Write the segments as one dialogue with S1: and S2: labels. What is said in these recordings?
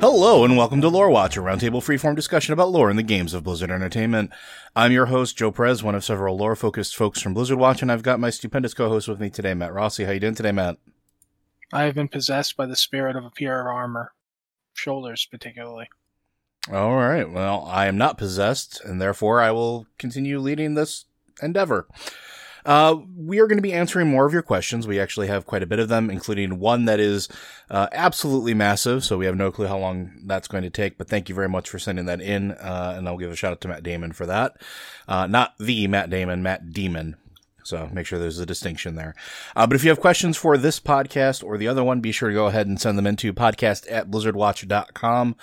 S1: Hello and welcome to Lore Watch, a roundtable freeform discussion about lore in the games of Blizzard Entertainment. I'm your host, Joe Perez, one of several lore-focused folks from Blizzard Watch, and I've got my stupendous co-host with me today, Matt Rossi. How you doing today, Matt?
S2: I have been possessed by the spirit of a pair of armor, shoulders particularly.
S1: All right. Well, I am not possessed, and therefore I will continue leading this endeavor. Uh, we are going to be answering more of your questions. We actually have quite a bit of them, including one that is uh, absolutely massive. So we have no clue how long that's going to take. But thank you very much for sending that in, uh, and I'll give a shout out to Matt Damon for that. Uh, not the Matt Damon, Matt Demon. So make sure there's a distinction there. Uh, but if you have questions for this podcast or the other one, be sure to go ahead and send them into podcast at blizzardwatch.com.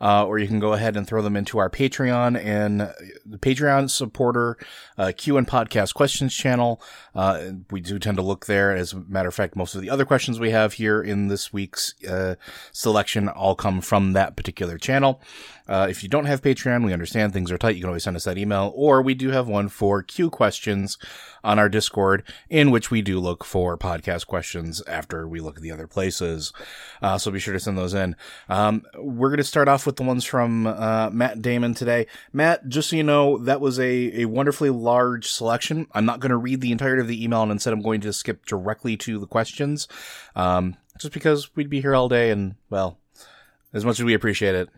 S1: Uh, or you can go ahead and throw them into our Patreon and the Patreon supporter, uh, Q and podcast questions channel. Uh, we do tend to look there. As a matter of fact, most of the other questions we have here in this week's, uh, selection all come from that particular channel. Uh, if you don't have Patreon, we understand things are tight. You can always send us that email, or we do have one for Q questions on our Discord, in which we do look for podcast questions after we look at the other places. Uh, so be sure to send those in. Um, we're going to start off with the ones from uh, Matt Damon today. Matt, just so you know, that was a, a wonderfully large selection. I'm not going to read the entirety of the email, and instead I'm going to skip directly to the questions, um, just because we'd be here all day, and well, as much as we appreciate it,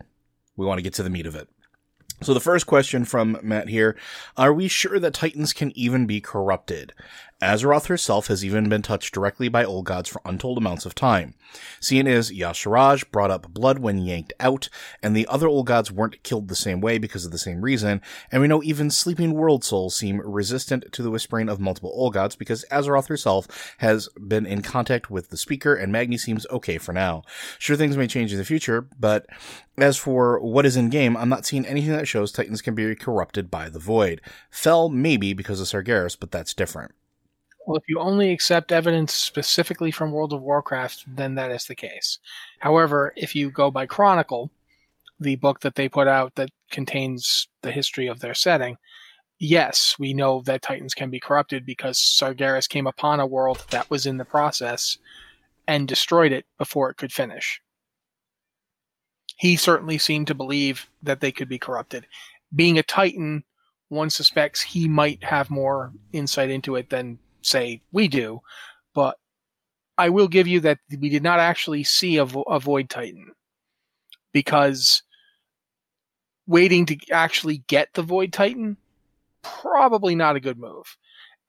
S1: we want to get to the meat of it. So the first question from Matt here, are we sure that Titans can even be corrupted? Azeroth herself has even been touched directly by old gods for untold amounts of time. Seeing as Y'Shaarj brought up blood when yanked out, and the other old gods weren't killed the same way because of the same reason, and we know even sleeping world souls seem resistant to the whispering of multiple old gods because Azeroth herself has been in contact with the speaker, and Magni seems okay for now. Sure, things may change in the future, but as for what is in game, I'm not seeing anything that shows Titans can be corrupted by the Void. Fel maybe because of Sargeras, but that's different.
S2: Well, if you only accept evidence specifically from World of Warcraft, then that is the case. However, if you go by Chronicle, the book that they put out that contains the history of their setting, yes, we know that Titans can be corrupted because Sargeras came upon a world that was in the process and destroyed it before it could finish. He certainly seemed to believe that they could be corrupted. Being a Titan, one suspects he might have more insight into it than say we do, but I will give you that we did not actually see a, vo- a Void Titan because waiting to actually get the Void Titan probably not a good move.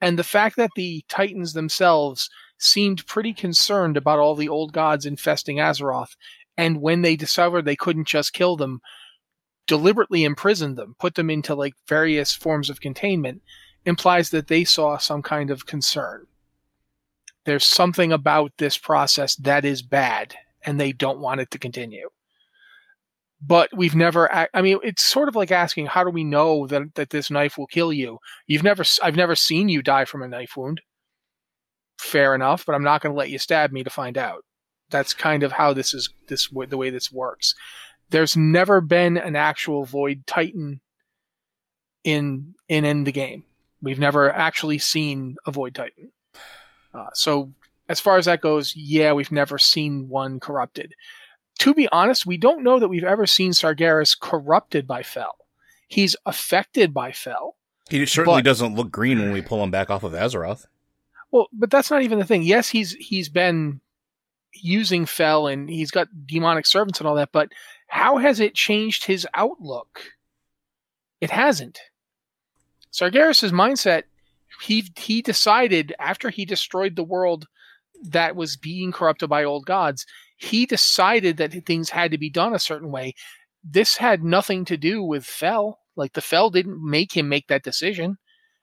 S2: And the fact that the Titans themselves seemed pretty concerned about all the old gods infesting Azeroth, and when they discovered they couldn't just kill them, deliberately imprisoned them, put them into like various forms of containment, implies that they saw some kind of concern. There's something about this process that is bad, and they don't want it to continue. but we've never. I mean, it's sort of like asking, how do we know that that this knife will kill you? You've never. I've never seen you die from a knife wound. Fair enough, but I'm not going to let you stab me to find out. That's kind of how this is. This the way this works. There's never been an actual Void Titan in in in the game. We've never actually seen a Void Titan. Uh, so as far as that goes, yeah, we've never seen one corrupted to be honest, we don't know that we've ever seen Sargeras corrupted by Fel. He's affected by Fel.
S1: He certainly but, doesn't look green when we pull him back off of Azeroth.
S2: Well, but that's not even the thing. Yes, he's he's been using Fel and he's got demonic servants and all that, but how has it changed his outlook? It hasn't. Sargeras' mindset, he he decided after he destroyed the world that was being corrupted by old gods, he decided that things had to be done a certain way. This had nothing to do with Fel. Like the Fel didn't make him make that decision.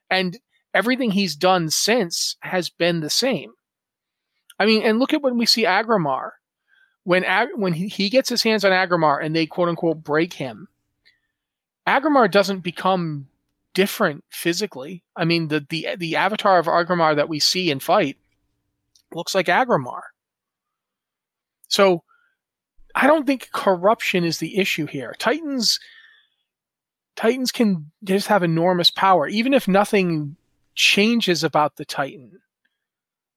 S2: And everything he's done since has been the same. I mean, and look at when we see Aggramar. When Ag- when he, he gets his hands on Aggramar and they quote unquote break him, Aggramar doesn't become different physically. I mean, the the the avatar of Aggramar that we see and fight looks like Aggramar. So I don't think corruption is the issue here. Titans Titans can just have enormous power, even if nothing changes about the Titan.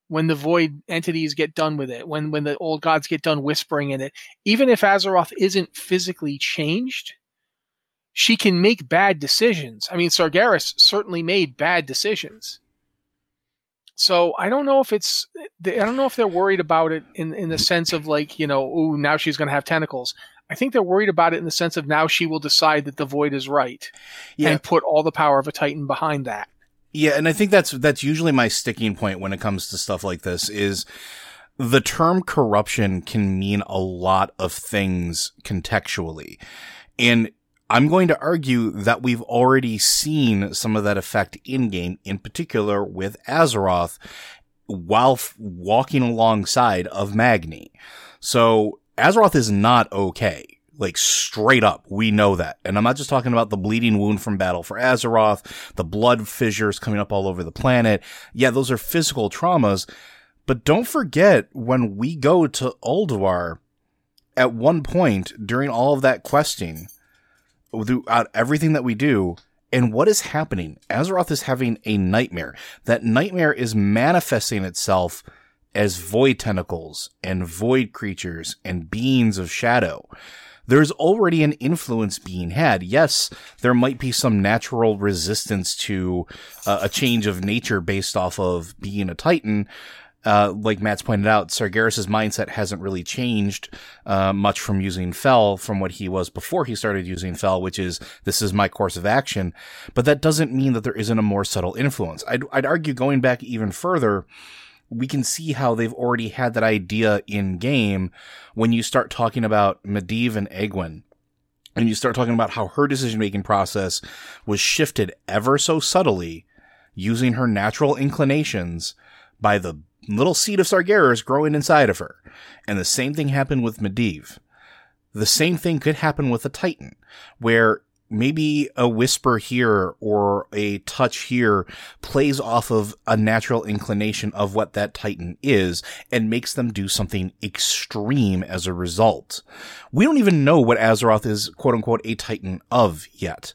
S2: When the void entities get done with it, when when the old gods get done whispering in it, even if Azeroth isn't physically changed, she can make bad decisions. I mean, Sargeras certainly made bad decisions. So I don't know if it's I don't know if they're worried about it in in the sense of like you know oh now she's going to have tentacles. I think they're worried about it in the sense of now she will decide that the void is right yeah. and put all the power of a titan behind that.
S1: Yeah, and I think that's that's usually my sticking point when it comes to stuff like this is the term corruption can mean a lot of things contextually. And I'm going to argue that we've already seen some of that effect in game, in particular with Azeroth, while f- walking alongside of Magni. So Azeroth is not okay. Like straight up, we know that. And I'm not just talking about the bleeding wound from battle for Azeroth, the blood fissures coming up all over the planet. Yeah, those are physical traumas. But don't forget when we go to Ulduar, at one point during all of that questing, throughout everything that we do. And what is happening? Azeroth is having a nightmare. That nightmare is manifesting itself as void tentacles and void creatures and beings of shadow. There's already an influence being had. Yes, there might be some natural resistance to uh, a change of nature based off of being a Titan, uh, like Matt's pointed out, Sargeras' mindset hasn't really changed uh, much from using Fel from what he was before he started using Fel, which is this is my course of action. But that doesn't mean that there isn't a more subtle influence. I'd, I'd argue going back even further, we can see how they've already had that idea in game when you start talking about Medivh and Aegwynn. And you start talking about how her decision making process was shifted ever so subtly using her natural inclinations by the little seed of Sargeras growing inside of her. And the same thing happened with Medivh. The same thing could happen with a Titan, where maybe a whisper here or a touch here plays off of a natural inclination of what that Titan is and makes them do something extreme as a result. We don't even know what Azeroth is quote unquote a Titan of yet.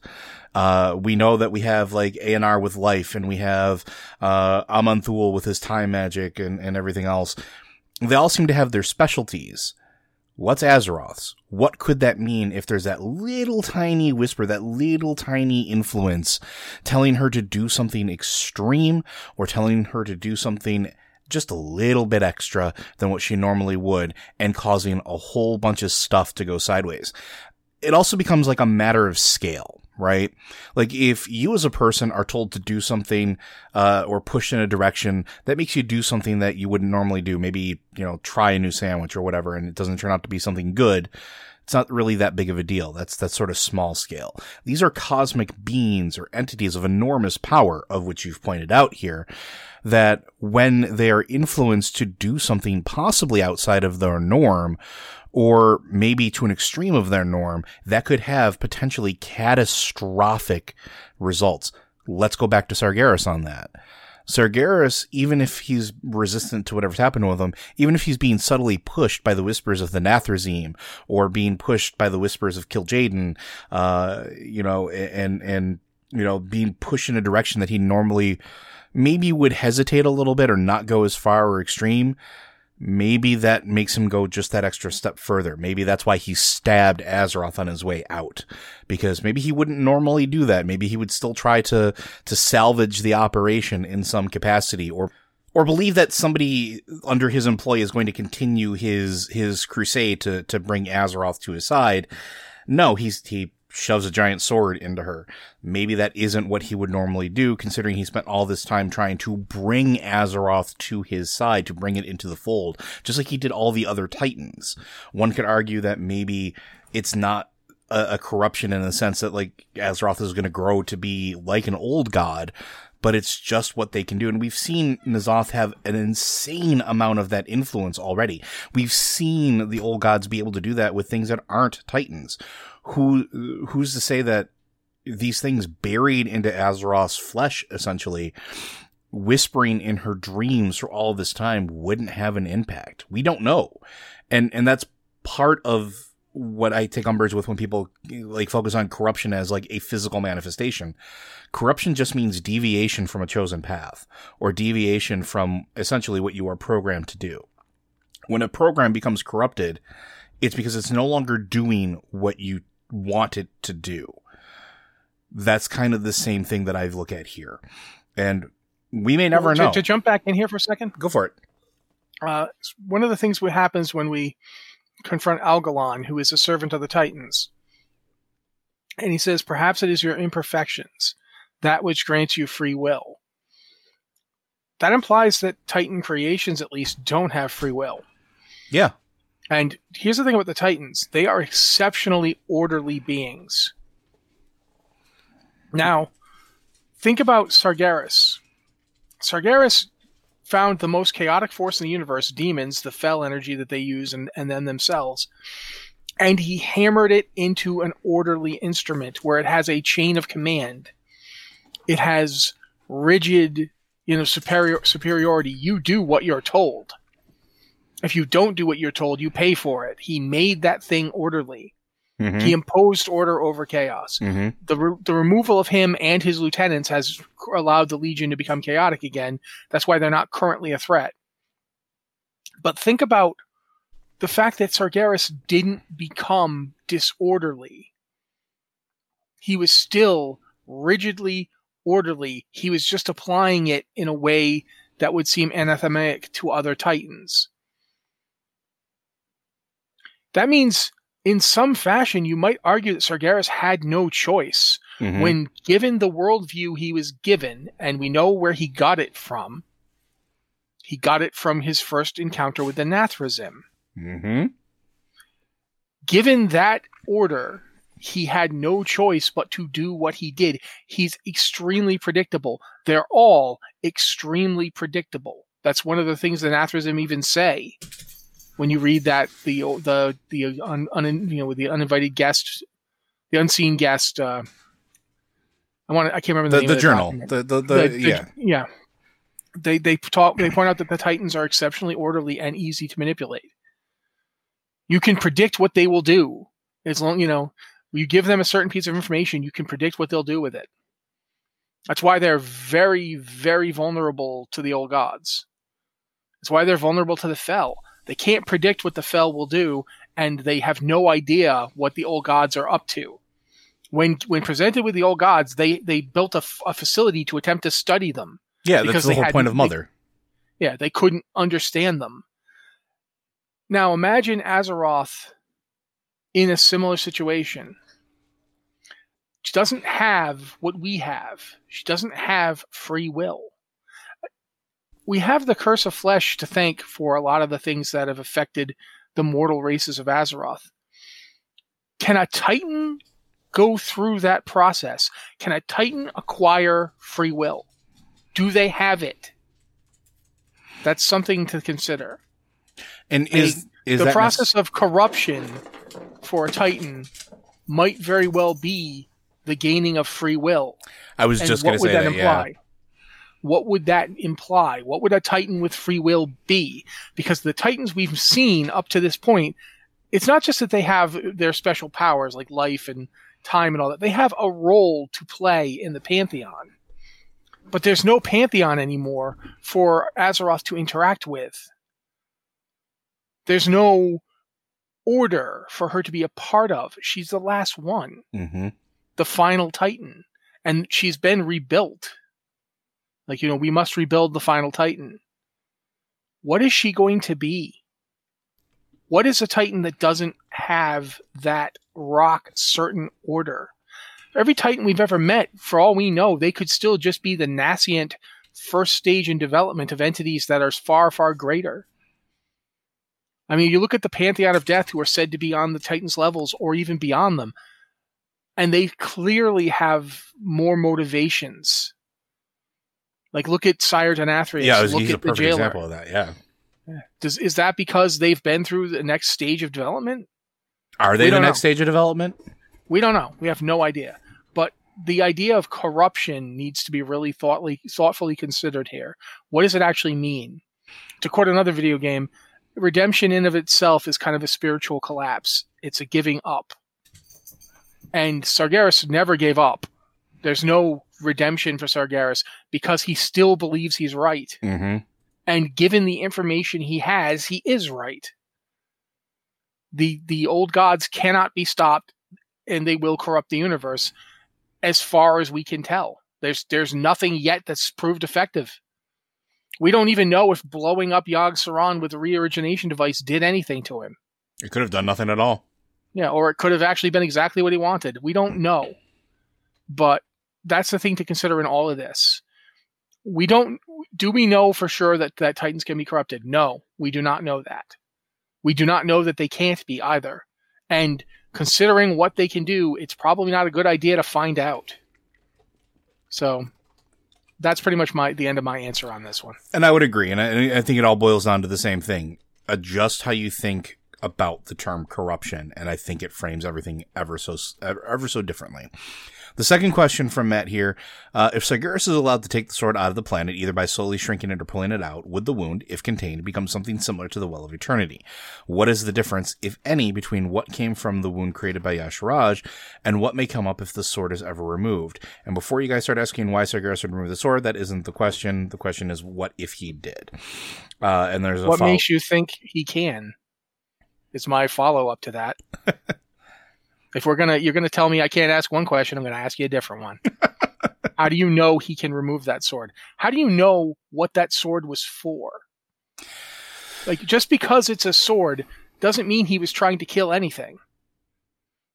S1: Uh, we know that we have like Eonar with life and we have, uh, Aman'Thul with his time magic and, and everything else. They all seem to have their specialties. What's Azeroth's? What could that mean if there's that little tiny whisper, that little tiny influence telling her to do something extreme or telling her to do something just a little bit extra than what she normally would and causing a whole bunch of stuff to go sideways? It also becomes like a matter of scale right? Like if you as a person are told to do something, uh, or pushed in a direction that makes you do something that you wouldn't normally do, maybe, you know, try a new sandwich or whatever, and it doesn't turn out to be something good. it's not really that big of a deal. That's that's sort of small scale. These are cosmic beings or entities of enormous power, of which you've pointed out here, that when they are influenced to do something possibly outside of their norm, or maybe to an extreme of their norm, that could have potentially catastrophic results. Let's go back to Sargeras on that. Sargeras, even if he's resistant to whatever's happened with him, even if he's being subtly pushed by the whispers of the Nathrezim or being pushed by the whispers of Kil'jaeden, uh, you know, and, and, you know, being pushed in a direction that he normally maybe would hesitate a little bit or not go as far or extreme, maybe that makes him go just that extra step further. Maybe that's why he stabbed Azeroth on his way out. Because maybe he wouldn't normally do that. Maybe he would still try to, to salvage the operation in some capacity or, or believe that somebody under his employ is going to continue his, his crusade to, to bring Azeroth to his side. No, he's, he shoves a giant sword into her. Maybe that isn't what he would normally do, considering he spent all this time trying to bring Azeroth to his side, to bring it into the fold, just like he did all the other Titans. One could argue that maybe it's not a, a corruption in the sense that like Azeroth is going to grow to be like an old god, but it's just what they can do. And we've seen N'Zoth have an insane amount of that influence already. We've seen the old gods be able to do that with things that aren't Titans who who's to say that these things buried into Azeroth's flesh, essentially, whispering in her dreams for all this time wouldn't have an impact. We don't know. And, and that's part of what I take umbrage with when people like focus on corruption as like a physical manifestation. Corruption just means deviation from a chosen path or deviation from essentially what you are programmed to do. When a program becomes corrupted, it's because it's no longer doing what you want it to do. That's kind of the same thing that I look at here. And we may never
S2: to,
S1: know.
S2: To jump back in here for a second,
S1: go for it.
S2: Uh, one of the things that happens when we confront Algalon, who is a servant of the Titans, and he says, "Perhaps it is your imperfections, that which grants you free will." That implies that Titan creations, at least, don't have free will.
S1: Yeah.
S2: And here's the thing about the Titans they are exceptionally orderly beings. Now, think about Sargeras. Sargeras found the most chaotic force in the universe, demons, the fel energy that they use, and, and then themselves. And he hammered it into an orderly instrument where it has a chain of command. It has rigid, you know, superior superiority. You do what you're told. If you don't do what you're told, you pay for it. He made that thing orderly. Mm-hmm. He imposed order over chaos.
S1: Mm-hmm.
S2: The re- the removal of him and his lieutenants has allowed the Legion to become chaotic again. That's why they're not currently a threat. But think about the fact that Sargeras didn't become disorderly. He was still rigidly orderly. He was just applying it in a way that would seem anathematic to other Titans. That means, in some fashion, you might argue that Sargeras had no choice
S1: mm-hmm.
S2: when given the worldview he was given, and we know where he got it from. He got it from his first encounter with the Nathrezim.
S1: Mm-hmm.
S2: Given that order, he had no choice but to do what he did. He's extremely predictable. They're all extremely predictable. That's one of the things the Nathrezim even say when you read that the the the un, un, you know the uninvited guest, the unseen guest. Uh, I want I can't remember the
S1: the, the journal. The the, the, the yeah
S2: yeah. They they talk they point out that the Titans are exceptionally orderly and easy to manipulate. You can predict what they will do as long you know you give them a certain piece of information. You can predict what they'll do with it. That's why they're very very vulnerable to the old gods. That's why they're vulnerable to the fel they can't predict what the Fel will do, and they have no idea what the old gods are up to. When when presented with the old gods, they they built a, f- a facility to attempt to study them.
S1: Yeah, that's the whole point of Mother.
S2: They, yeah, they couldn't understand them. Now imagine Azeroth in a similar situation. She doesn't have what we have. She doesn't have free will we have the curse of flesh to thank for a lot of the things that have affected the mortal races of Azeroth. Can a Titan go through that process? Can a Titan acquire free will? Do they have it? That's something to consider.
S1: And is is
S2: the process of corruption for a Titan might very well be the gaining of free will.
S1: I was
S2: And
S1: just going to say
S2: that
S1: that. Yeah.
S2: What would that imply? What would a Titan with free will be? Because the Titans we've seen up to this point, it's not just that they have their special powers like life and time and all that. They have a role to play in the pantheon. But there's no pantheon anymore for Azeroth to interact with. There's no order for her to be a part of. She's the last one
S1: hmm
S2: the final Titan, and she's been rebuilt. Like, you know, we must rebuild the final Titan. What is she going to be? What is a Titan that doesn't have that rock certain order? Every Titan we've ever met, for all we know, they could still just be the nascent first stage in development of entities that are far, far greater. I mean, you look at the Pantheon of Death, who are said to be on the Titans levels or even beyond them and they clearly have more motivations. Like look at Sire Denathrius.
S1: Yeah, was-
S2: look at the
S1: perfect
S2: jailer.
S1: example of that. Yeah.
S2: Does is that because they've been through the next stage of development?
S1: Are they
S2: We
S1: the next
S2: know.
S1: stage of development?
S2: We don't know. We have no idea. But the idea of corruption needs to be really thoughtfully thoughtfully considered here. What does it actually mean? To quote another video game, redemption in of itself is kind of a spiritual collapse. It's a giving up. And Sargeras never gave up. There's no redemption for Sargeras because he still believes he's right.
S1: hmm
S2: And given the information he has, he is right. The the old gods cannot be stopped and they will corrupt the universe as far as we can tell. There's there's nothing yet that's proved effective. We don't even know if blowing up Yogg Saron with a reorigination device did anything to him.
S1: It could have done nothing at all.
S2: Yeah, or it could have actually been exactly what he wanted. We don't know. But that's the thing to consider in all of this. We don't do we know for sure that that Titans can be corrupted? No, we do not know that. We do not know that they can't be either. And considering what they can do, it's probably not a good idea to find out. So that's pretty much my the end of my answer on this one.
S1: And I would agree. And I, I think it all boils down to the same thing. Adjust how you think about the term corruption. And I think it frames everything ever so, ever, ever so differently. The second question from Matt here. Uh, if Sargeras is allowed to take the sword out of the planet, either by slowly shrinking it or pulling it out, would the wound, if contained, become something similar to the Well of Eternity? What is the difference, if any, between what came from the wound created by Y'Shaarj and what may come up if the sword is ever removed? And before you guys start asking why Sargeras would remove the sword, that isn't the question. The question is what if he did? Uh, and there's a
S2: What
S1: follow-
S2: makes you think he can? It's my follow up to that. if we're gonna you're gonna tell me I can't ask one question, I'm gonna ask you a different one. How do you know he can remove that sword? How do you know what that sword was for? Like just because it's a sword doesn't mean he was trying to kill anything.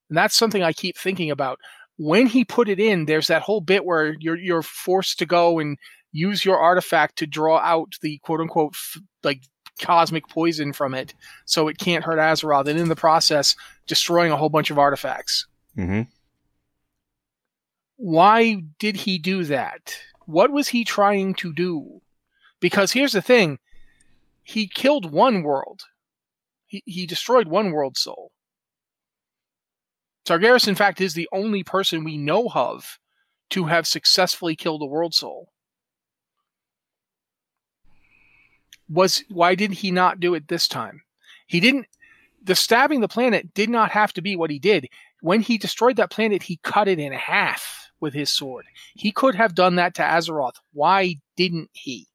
S2: And that's something I keep thinking about. When he put it in, there's that whole bit where you're you're forced to go and use your artifact to draw out the quote unquote f- like cosmic poison from it so it can't hurt Azeroth and in the process destroying a whole bunch of artifacts.
S1: Mhm.
S2: Why did he do that? What was he trying to do? Because here's the thing. He killed one world. He, he destroyed one world soul. Targaryen, in fact, is the only person we know of to have successfully killed a world soul. Was why did he not do it this time? He didn't. The stabbing the planet did not have to be what he did. When he destroyed that planet, he cut it in half with his sword. He could have done that to Azeroth. Why didn't he?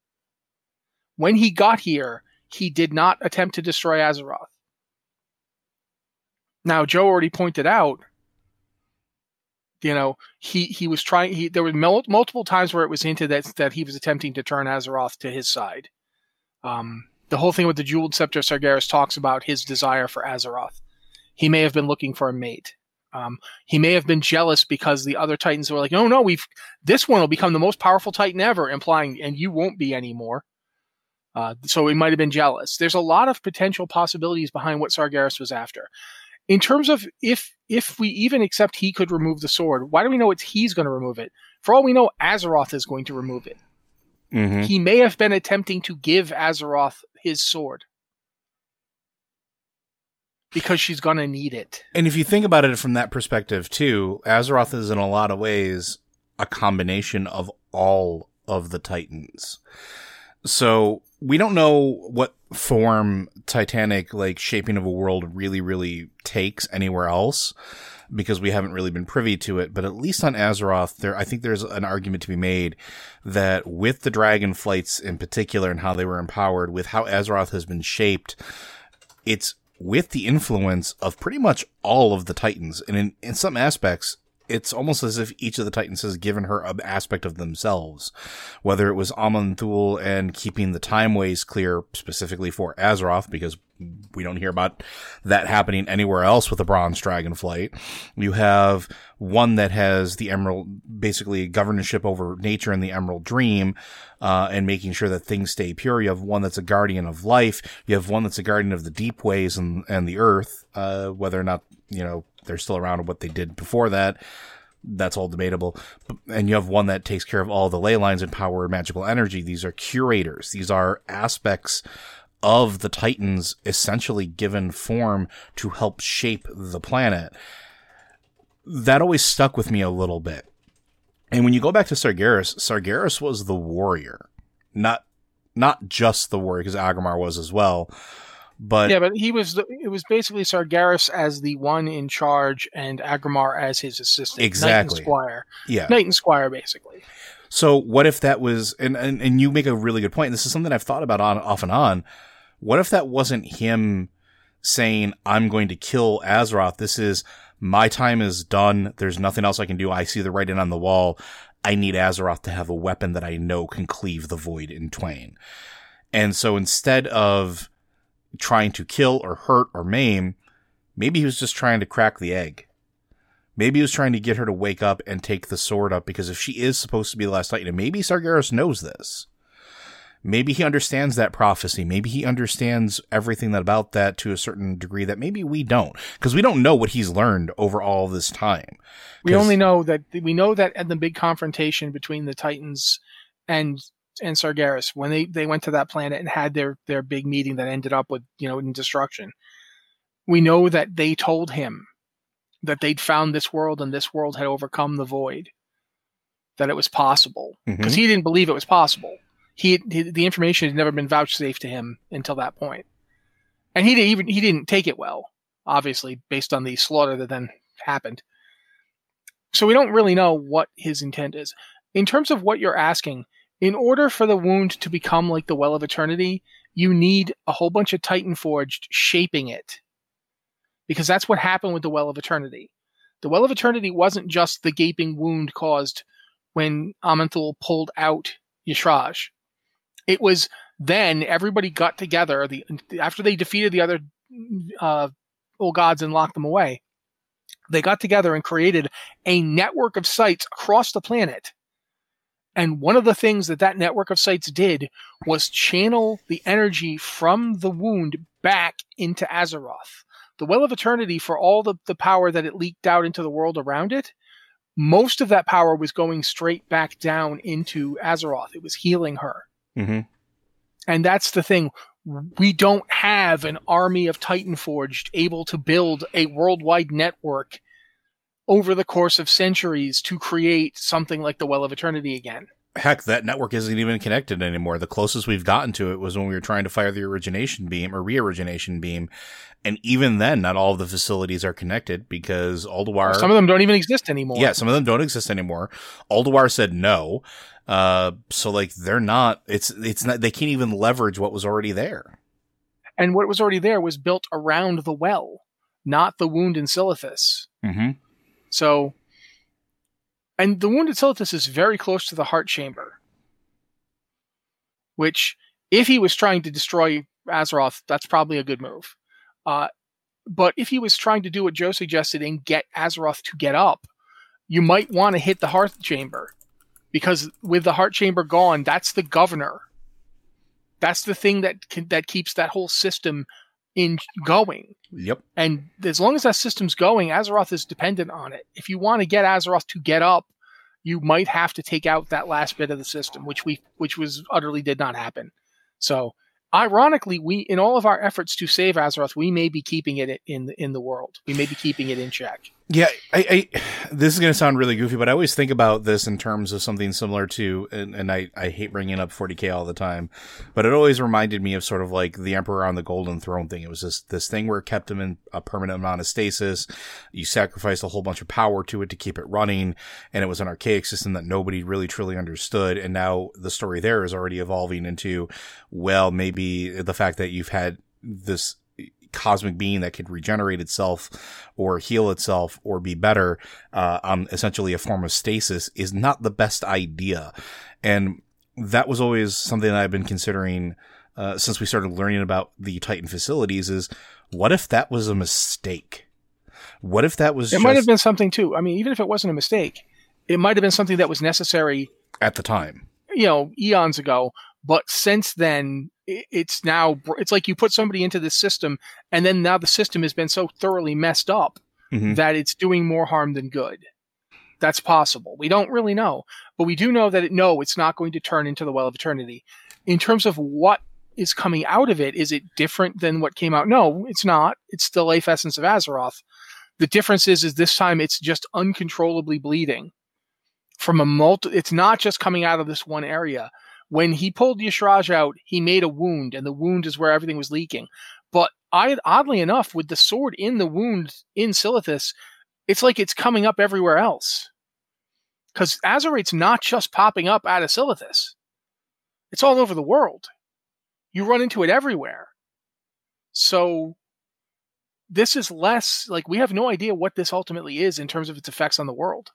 S2: When he got here, he did not attempt to destroy Azeroth. Now, Joe already pointed out, you know, he, he was trying, he, there were mul- multiple times where it was hinted that, that he was attempting to turn Azeroth to his side. Um, the whole thing with the Jeweled Scepter Sargeras talks about his desire for Azeroth. He may have been looking for a mate. Um, he may have been jealous because the other Titans were like, "No, no, we've this one will become the most powerful Titan ever," implying, "And you won't be anymore." Uh, so he might have been jealous. There's a lot of potential possibilities behind what Sargeras was after. In terms of if if we even accept he could remove the sword, why do we know it's he's going to remove it? For all we know, Azeroth is going to remove it.
S1: Mm-hmm.
S2: He may have been attempting to give Azeroth his sword because she's going to need it.
S1: And if you think about it from that perspective too, Azeroth is in a lot of ways a combination of all of the Titans. So we don't know what form Titanic like shaping of a world really, really takes anywhere else because we haven't really been privy to it. But at least on Azeroth, there, I think there's an argument to be made that with the dragon flights in particular and how they were empowered, with how Azeroth has been shaped, it's with the influence of pretty much all of the Titans. And in, in some aspects, it's almost as if each of the Titans has given her an aspect of themselves. Whether it was Aman'Thul and keeping the time ways clear specifically for Azeroth, because we don't hear about that happening anywhere else with the Bronze Dragon flight. You have one that has the Emerald, basically governorship over nature and the Emerald Dream, uh, and making sure that things stay pure. You have one that's a guardian of life. You have one that's a guardian of the deep ways and, and the earth, uh, whether or not, you know, they're still around what they did before that. That's all debatable. And you have one that takes care of all the ley lines and power and magical energy. These are curators. These are aspects of the Titans essentially given form to help shape the planet. That always stuck with me a little bit. And when you go back to Sargeras, Sargeras was the warrior, not not just the warrior, because Aggramar was as well. But
S2: yeah, but he was the, it was basically Sargeras as the one in charge and Aggramar as his assistant.
S1: Exactly.
S2: Knight and Squire.
S1: yeah,
S2: Knight and Squire, basically.
S1: So what if that was, and, and, and you make a really good point. This is something I've thought about on, off and on. What if that wasn't him saying, I'm going to kill Azeroth? This is, my time is done. There's nothing else I can do. I see the writing on the wall. I need Azeroth to have a weapon that I know can cleave the void in twain. And so instead of trying to kill or hurt or maim, maybe he was just trying to crack the egg. Maybe he was trying to get her to wake up and take the sword up because if she is supposed to be the last Titan, maybe Sargeras knows this. Maybe he understands that prophecy. Maybe he understands everything that about that to a certain degree that maybe we don't, because we don't know what he's learned over all this time.
S2: We only know that we know that at the big confrontation between the Titans and and Sargeras, when they, they went to that planet and had their, their big meeting that ended up with, you know, in destruction, we know that they told him that they'd found this world and this world had overcome the void, that it was possible. Because
S1: Mhm.
S2: he didn't believe it was possible. He, he the information had never been vouchsafed to him until that point, and he didn't even he didn't take it well, obviously based on the slaughter that then happened. So we don't really know what his intent is. In terms of what you're asking, in order for the wound to become like the Well of Eternity, you need a whole bunch of Titan Forged shaping it. Because that's what happened with the Well of Eternity. The Well of Eternity wasn't just the gaping wound caused when Aman'Thul pulled out Y'Shaarj. It was then everybody got together the after they defeated the other uh, old gods and locked them away. They got together and created a network of sites across the planet. And one of the things that that network of sites did was channel the energy from the wound back into Azeroth. The Well of Eternity, for all the, the power that it leaked out into the world around it, most of that power was going straight back down into Azeroth. It was healing her.
S1: Mhm.
S2: And that's the thing. We don't have an army of Titan Forged able to build a worldwide network over the course of centuries to create something like the Well of Eternity again.
S1: Heck, that network isn't even connected anymore. The closest we've gotten to it was when we were trying to fire the origination beam or re-origination beam. And even then, not all of the facilities are connected because Ulduar.
S2: Some of them don't even exist anymore.
S1: Yeah, some of them don't exist anymore. Ulduar said no. Uh, so like they're not, it's, it's not, they can't even leverage what was already there.
S2: And what was already there was built around the well, not the wound in Silithus.
S1: Mm-hmm.
S2: So, and the wounded Silithus is very close to the heart chamber, which, if he was trying to destroy Azeroth, that's probably a good move. Uh, but if he was trying to do what Joe suggested and get Azeroth to get up, you might want to hit the heart chamber because with the heart chamber gone, that's the governor. That's the thing that can, that keeps that whole system in going.
S1: Yep.
S2: And as long as that system's going, Azeroth is dependent on it. If you want to get Azeroth to get up, you might have to take out that last bit of the system, which we which was utterly did not happen. So ironically, we in all of our efforts to save Azeroth, we may be keeping it in in the world. We may be keeping it in check.
S1: Yeah, I, I this is going to sound really goofy, but I always think about this in terms of something similar to, and, and I, I hate bringing up 40k all the time, but it always reminded me of sort of like the Emperor on the Golden Throne thing. It was this this thing where it kept him in a permanent amount of stasis. You sacrificed a whole bunch of power to it to keep it running, and it was an archaic system that nobody really truly understood. And now the story there is already evolving into, well, maybe the fact that you've had this cosmic being that could regenerate itself or heal itself or be better, uh, on essentially a form of stasis is not the best idea. And that was always something that I've been considering, uh, since we started learning about the Titan facilities is what if that was a mistake? What if that was
S2: It
S1: just
S2: might have been something too. I mean, even if it wasn't a mistake, it might have been something that was necessary
S1: at the time?
S2: you know eons ago but since then it's now it's like you put somebody into this system and then now the system has been so thoroughly messed up
S1: Mhm.
S2: that it's doing more harm than good. That's possible. We don't really know but we do know that it, no it's not going to turn into the well of eternity. In terms of what is coming out of it is it different than what came out? No it's not. It's still life essence of azeroth. The difference is is this time it's just uncontrollably bleeding from a multi it's not just coming out of this one area when he pulled Y'Shaarj out he made a wound and the wound is where everything was leaking. But I, oddly enough with the sword in the wound in Silithus it's like it's coming up everywhere else. Because Azerite's not just popping up out of Silithus. It's all over the world. You run into it everywhere. So this is less like we have no idea what this ultimately is in terms of its effects on the world.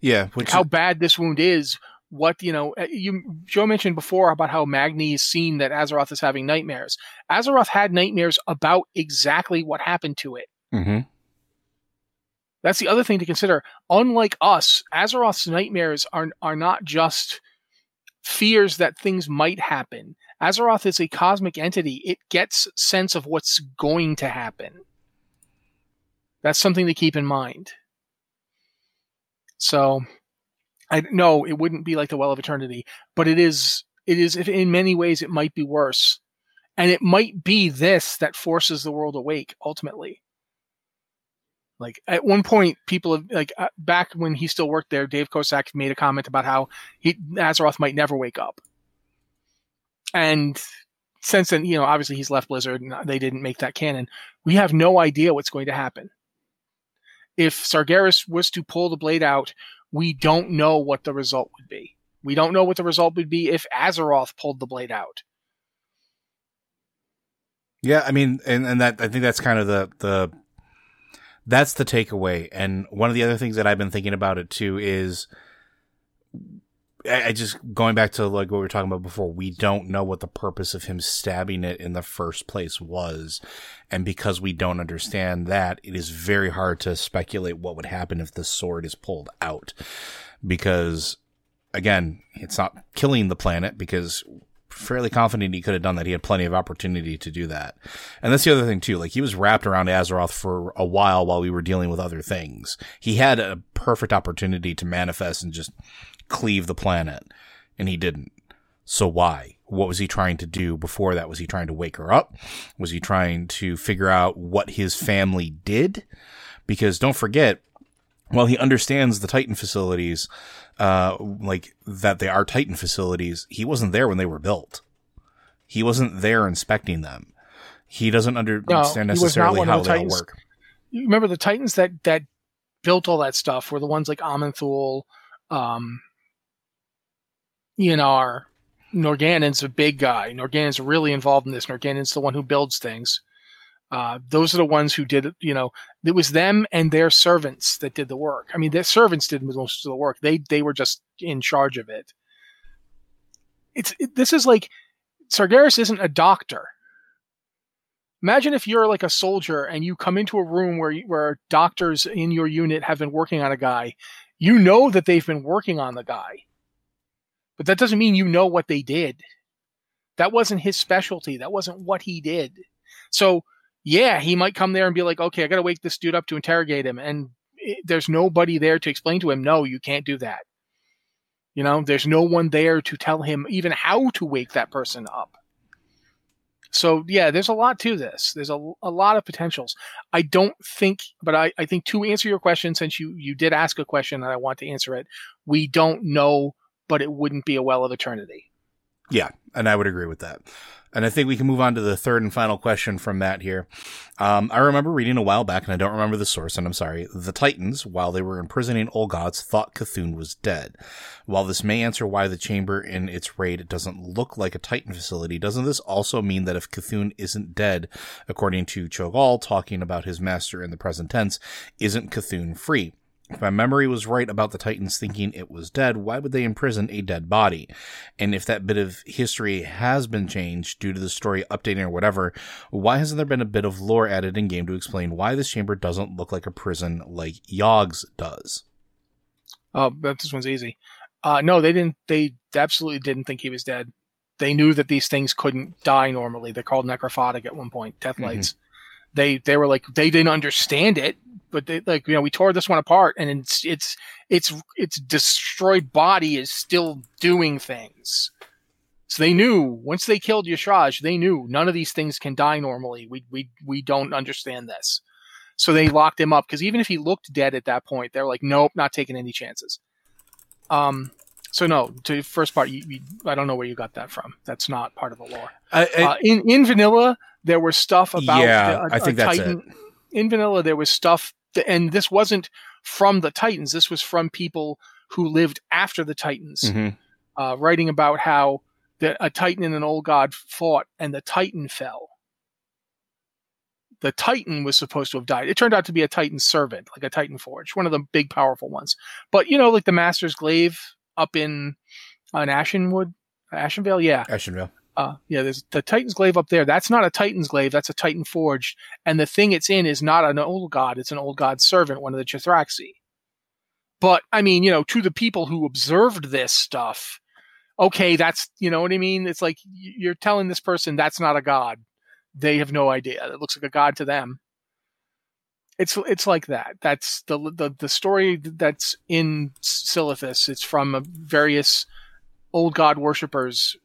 S1: Yeah, which
S2: how bad this wound is. What you know, uh, you Joe mentioned before about how Magni is seen that Azeroth is having nightmares. Azeroth had nightmares about exactly what happened to it.
S1: Mhm.
S2: That's the other thing to consider. Unlike us, Azeroth's nightmares are are not just fears that things might happen. Azeroth is a cosmic entity. It gets sense of what's going to happen. That's something to keep in mind. So, I no, it wouldn't be like the Well of Eternity, but it is. It is. if In many ways, it might be worse, and it might be this that forces the world awake ultimately. Like at one point, people have like uh, back when he still worked there, Dave Kosak made a comment about how he Azeroth might never wake up, and since then, you know, obviously he's left Blizzard, and they didn't make that canon. We have no idea what's going to happen. If Sargeras was to pull the blade out, we don't know what the result would be. We don't know what the result would be if Azeroth pulled the blade out.
S1: Yeah, I mean, and, and that I think that's kind of the the that's the takeaway. And one of the other things that I've been thinking about it too is I, just going back to like what we were talking about before. We don't know what the purpose of him stabbing it in the first place was, and because we don't understand that, it is very hard to speculate what would happen if the sword is pulled out. Because again, it's not killing the planet because fairly confident he could have done that. He had plenty of opportunity to do that. And that's the other thing too. Like he was wrapped around Azeroth for a while while we were dealing with other things. He had a perfect opportunity to manifest and just cleave the planet and he didn't. So why? What was he trying to do before that? Was he trying to wake her up? Was he trying to figure out what his family did? Because don't forget, while he understands the Titan facilities, uh, like that they are Titan facilities, he wasn't there when they were built. He wasn't there inspecting them. He doesn't understand
S2: was
S1: necessarily how
S2: the
S1: they all work.
S2: You remember the Titans that that built all that stuff were the ones like Aman'Thul, um, Eonar, Norgannon's a big guy. Norgannon's really involved in this. Norgannon's the one who builds things. Uh, those are the ones who did, you know, it was them and their servants that did the work. I mean, their servants did most of the work. They they were just in charge of it. It's it, this is like Sargeras isn't a doctor. Imagine if you're like a soldier and you come into a room where you, where doctors in your unit have been working on a guy. You know that they've been working on the guy, but that doesn't mean you know what they did. That wasn't his specialty. That wasn't what he did. So yeah, he might come there and be like, okay, I got to wake this dude up to interrogate him. And it, there's nobody there to explain to him, no, you can't do that. You know, there's no one there to tell him even how to wake that person up. So yeah, there's a lot to this. There's a, a lot of potentials. I don't think, but I, I think to answer your question, since you, you did ask a question and I want to answer it, we don't know, but it wouldn't be a well of eternity.
S1: Yeah, and I would agree with that. And I think we can move on to the third and final question from Matt here. Um, I remember reading a while back, and I don't remember the source, and I'm sorry. The Titans, while they were imprisoning old gods, thought C'Thun was dead. While this may answer why the chamber in its raid doesn't look like a Titan facility, doesn't this also mean that if C'Thun isn't dead, according to Cho'Gall talking about his master in the present tense, isn't C'Thun free? If my memory was right about the Titans thinking it was dead, why would they imprison a dead body? And if that bit of history has been changed due to the story updating or whatever, why hasn't there been a bit of lore added in game to explain why this chamber doesn't look like a prison like Yogg's does?
S2: Oh, but this one's easy. Uh, no, they didn't. They absolutely didn't think he was dead. They knew that these things couldn't die normally. They're called necrophotic at one point, death lights. Mm-hmm. They they were like they didn't understand it but they, like you know we tore this one apart and it's it's it's its destroyed body is still doing things. So they knew once they killed Y'Shaarj, they knew none of these things can die normally. We we we don't understand this. So they locked him up because even if he looked dead at that point they're like nope not taking any chances. Um so no to first part you, you, i don't know where you got that from. That's not part of the lore. I, I, uh, in in vanilla there was stuff about
S1: yeah the, a, i think that's Titan, it
S2: in vanilla there was stuff and this wasn't from the Titans. This was from people who lived after the Titans, mm-hmm. uh, writing about how the, a Titan and an old god fought, and the Titan fell. The Titan was supposed to have died. It turned out to be a Titan servant, like a Titan Forge, one of the big, powerful ones. But you know, like the Master's Glaive up in an Ashenwood, Ashenvale, yeah,
S1: Ashenvale.
S2: Uh, yeah, there's the Titan's glaive up there. That's not a Titan's glaive. That's a Titan forged. And the thing it's in is not an old god. It's an old god servant, one of the C'Thraxxi. But I mean, you know, to the people who observed this stuff, okay, that's you know what I mean. It's like you're telling this person that's not a god. They have no idea. It looks like a god to them. It's it's like that. That's the the the story that's in Silithus. It's from various old god worshippers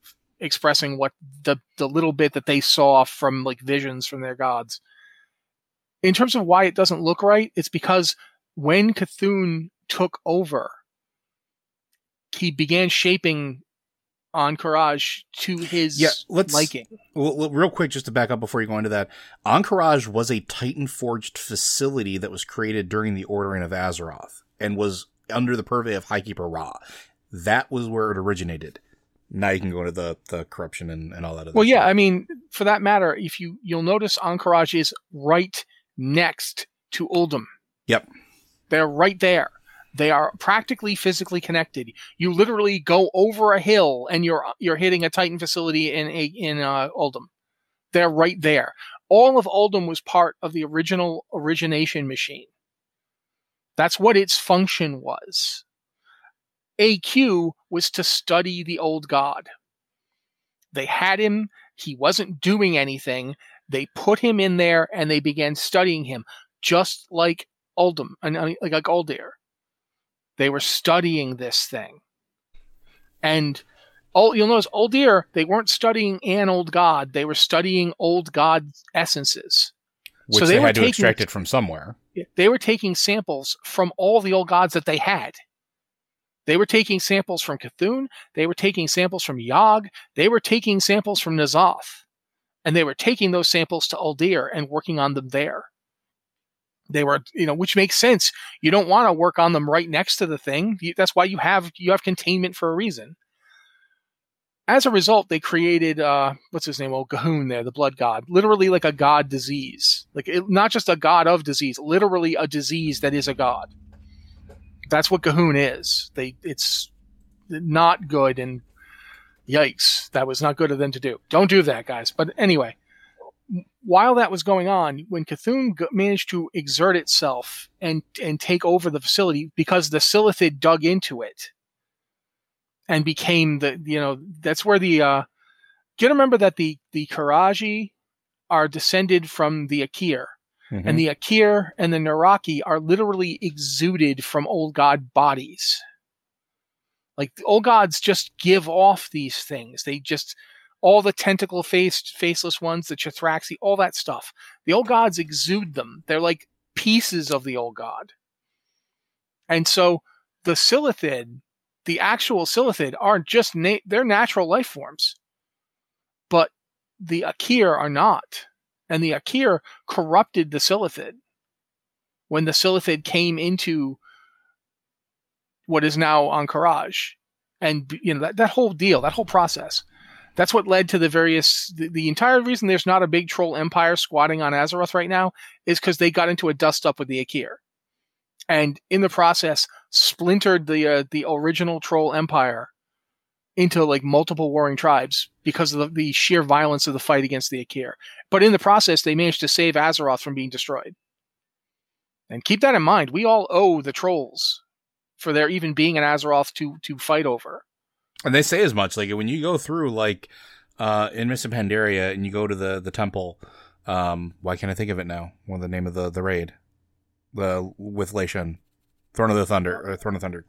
S2: expressing what the the little bit that they saw from like visions from their gods. In terms of why it doesn't look right, it's because when C'Thun took over, he began shaping Ahn'Qiraj to his yeah, let's, liking.
S1: Well, real quick, just to back up before you go into that, Ahn'Qiraj was a Titan forged facility that was created during the Ordering of Azeroth and was under the purvey of Highkeeper Ra. That was where it originated now you can go into the the corruption and, and all that.
S2: well, stuff. yeah, I mean, for that matter, if you you'll notice Ahn'Qiraj is right next to Uldum.
S1: Yep,
S2: they're right there. They are practically physically connected. You literally go over a hill and you're you're hitting a Titan facility in a in uh, Uldum. They're right there. All of Uldum was part of the original origination machine. That's what its function was. AQ was to study the old god. They had him, he wasn't doing anything. They put him in there and they began studying him, just like Uldum, uh, like, like Uldir. They were studying this thing. And all, you'll notice Uldir, they weren't studying an old god, they were studying old god essences.
S1: Which so they, they had to taking, extract it from somewhere.
S2: They were taking samples from all the old gods that they had. They were taking samples from C'Thun. They were taking samples from Yogg. They were taking samples from N'Zoth. And they were taking those samples to Uldir and working on them there. They were, you know, which makes sense. You don't want to work on them right next to the thing. That's why you have you have containment for a reason. As a result, they created uh, what's his name? Oh, G'huun there, the blood god. Literally like a god disease, like it, not just a god of disease, literally a disease that is a god that's what G'huun is. They it's not good and yikes, that was not good of them to do. Don't do that, guys. But anyway, while that was going on, when C'Thun managed to exert itself and and take over the facility because the Silithid dug into it and became the you know that's where the uh you remember that the the Qiraji are descended from the Aqir.
S1: Mhm.
S2: And the Aqir and the N'raqi are literally exuded from old god bodies. Like the old gods just give off these things. They just all the tentacle faced, faceless ones, the C'Thraxxi, all that stuff. The old gods exude them. They're like pieces of the old god. And so the Silithid, the actual Silithid, aren't just na- they're natural life forms. But the Aqir are not. And the Aqir corrupted the Silithid. When the Silithid came into what is now Ahn'Qiraj. And you know that, that whole deal, that whole process. That's what led to the various the, the entire reason there's not a big troll empire squatting on Azeroth right now is because they got into a dust up with the Aqir. And in the process, splintered the uh, the original troll empire into like multiple warring tribes because of the, the sheer violence of the fight against the Aqir. But in the process, they managed to save Azeroth from being destroyed. And keep that in mind. We all owe the trolls for there even being an Azeroth to to fight over.
S1: And they say as much. Like when you go through, like uh, in Mists of Pandaria, and you go to the the temple. Um, why can't I think of it now? One What the name of the the raid? The with Lei Shen, Throne of the Thunder, or Throne of Thunder.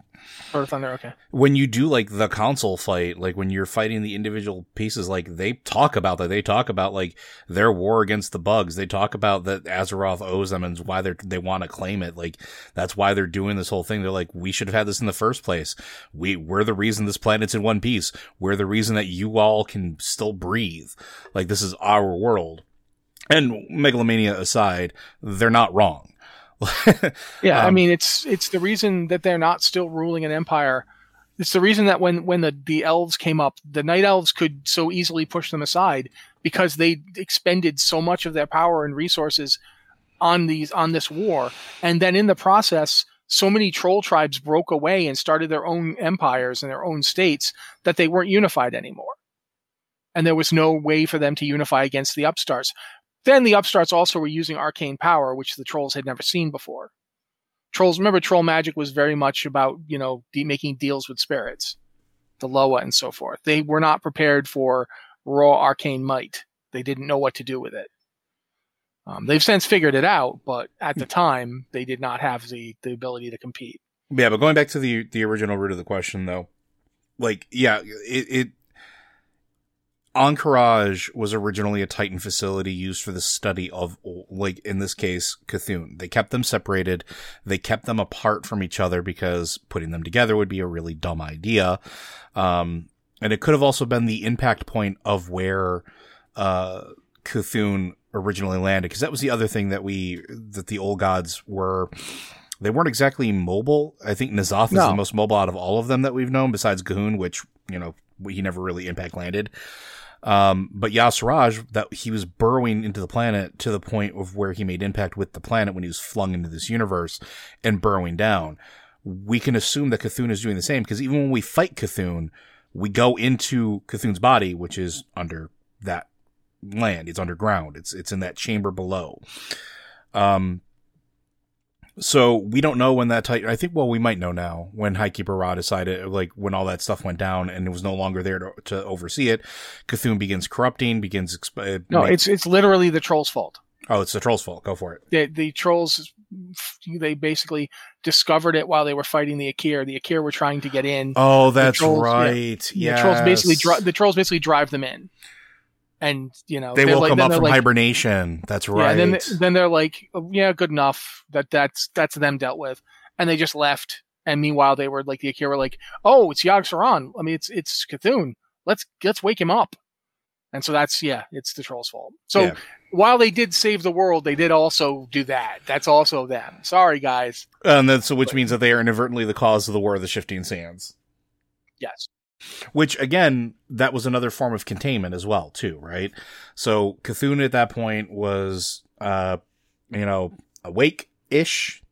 S2: Throne of Thunder, okay.
S1: When you do like the console fight, like when you're fighting the individual pieces, like they talk about that. They talk about like their war against the bugs. They talk about that Azeroth owes them and why they they want to claim it. Like that's why they're doing this whole thing. They're like, we should have had this in the first place. We we're the reason this planet's in one piece. We're the reason that you all can still breathe. Like this is our world. And megalomania aside, they're not wrong.
S2: Yeah, I
S1: Um,
S2: mean it's it's the reason that they're not still ruling an empire. It's the reason that when when the the elves came up, the night elves could so easily push them aside because they expended so much of their power and resources on these on this war, and then in the process, so many troll tribes broke away and started their own empires and their own states that they weren't unified anymore, and there was no way for them to unify against the upstarts. Then the upstarts also were using arcane power, which the trolls had never seen before. Trolls, remember, troll magic was very much about you know de- making deals with spirits, the Loa and so forth. They were not prepared for raw arcane might. They didn't know what to do with it. Um, they've since figured it out, but at the time they did not have the the ability to compete.
S1: Yeah, but going back to the the original root of the question, though, like, yeah, it, it Ahn'Qiraj was originally a Titan facility used for the study of, like, in this case, C'Thun. They kept them separated. They kept them apart from each other because putting them together would be a really dumb idea. Um, and it could have also been the impact point of where, uh, C'Thun originally landed. Cause that was the other thing that we, that the old gods were, they weren't exactly mobile. I think N'Zoth is the most mobile out of all of them that we've known, besides G'huun, which you know he never really impact landed. Um, but Y'Shaarj, that he was burrowing into the planet to the point of where he made impact with the planet when he was flung into this universe and burrowing down. We can assume that C'Thun is doing the same because even when we fight C'Thun, we go into C'Thun's body, which is under that land. It's underground. It's it's in that chamber below. Um, so we don't know when that Titan. I think well we might know now when Highkeeper Ra decided like when all that stuff went down and it was no longer there to, to oversee it. C'Thun begins corrupting, begins. Exp- uh,
S2: No,
S1: make-
S2: it's it's literally the trolls' fault.
S1: oh it's the troll's fault. Go for it.
S2: The, the trolls, they basically discovered it while they were fighting the Aqir. The Aqir were trying to get in.
S1: Oh, that's
S2: trolls,
S1: right.
S2: Yeah,
S1: Yeah,
S2: trolls basically dri- the trolls basically drive them in, and you know
S1: they will
S2: like-
S1: come up from
S2: like-
S1: hibernation. That's
S2: Yeah,
S1: right.
S2: and then then they're like, oh, yeah, good enough. That that's that's them dealt with, and they just left. And meanwhile, they were like the Akira were like, oh, it's Yogg Saron. I mean, it's it's C'Thun. Let's let's wake him up. And so that's yeah, it's the trolls' fault. So
S1: Yeah.
S2: while they did save the world, they did also do that. That's also them. Sorry, guys.
S1: and then so which means that they are inadvertently the cause of the War of the Shifting Sands.
S2: Yes.
S1: Which again, that was another form of containment as well, too, right? So C'Thun at that point was, uh, you know, awake-ish.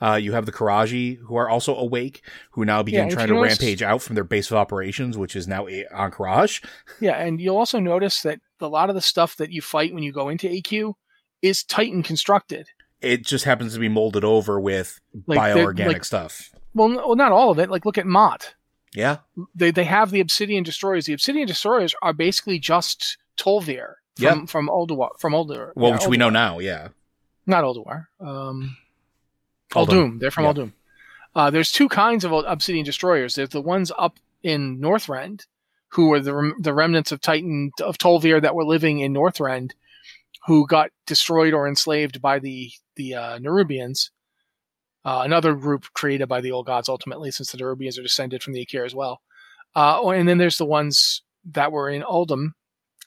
S1: Uh, you have the Qiraji who are also awake, who now begin
S2: if
S1: trying to
S2: notice-
S1: rampage out from their base of operations, which is now a- Ahn'Qiraj.
S2: Yeah, and you'll also notice that a lot of the stuff that you fight when you go into AQ is Titan constructed.
S1: It just happens to be molded over with
S2: Like,
S1: bioorganic
S2: like-
S1: stuff.
S2: Well, well, not all of it. Like look at Mott.
S1: Yeah.
S2: they they have the obsidian destroyers. The obsidian destroyers are basically just Tol'vir. from
S1: Yep.
S2: from Ulduar from Ulduar.
S1: Well,
S2: yeah,
S1: which we know now, yeah.
S2: Not Ulduar. Um.
S1: Uldum.
S2: They're from
S1: Yeah.
S2: Uldum. Uh, there's two kinds of obsidian destroyers. There's the ones up in Northrend, who were the rem- the remnants of Titan of Tol'vir that were living in Northrend, who got destroyed or enslaved by the the uh, Nerubians. Uh, another group created by the old gods, ultimately, since the Nerubians are descended from the Aqir as well. Uh, oh, and then there's the ones that were in Uldum,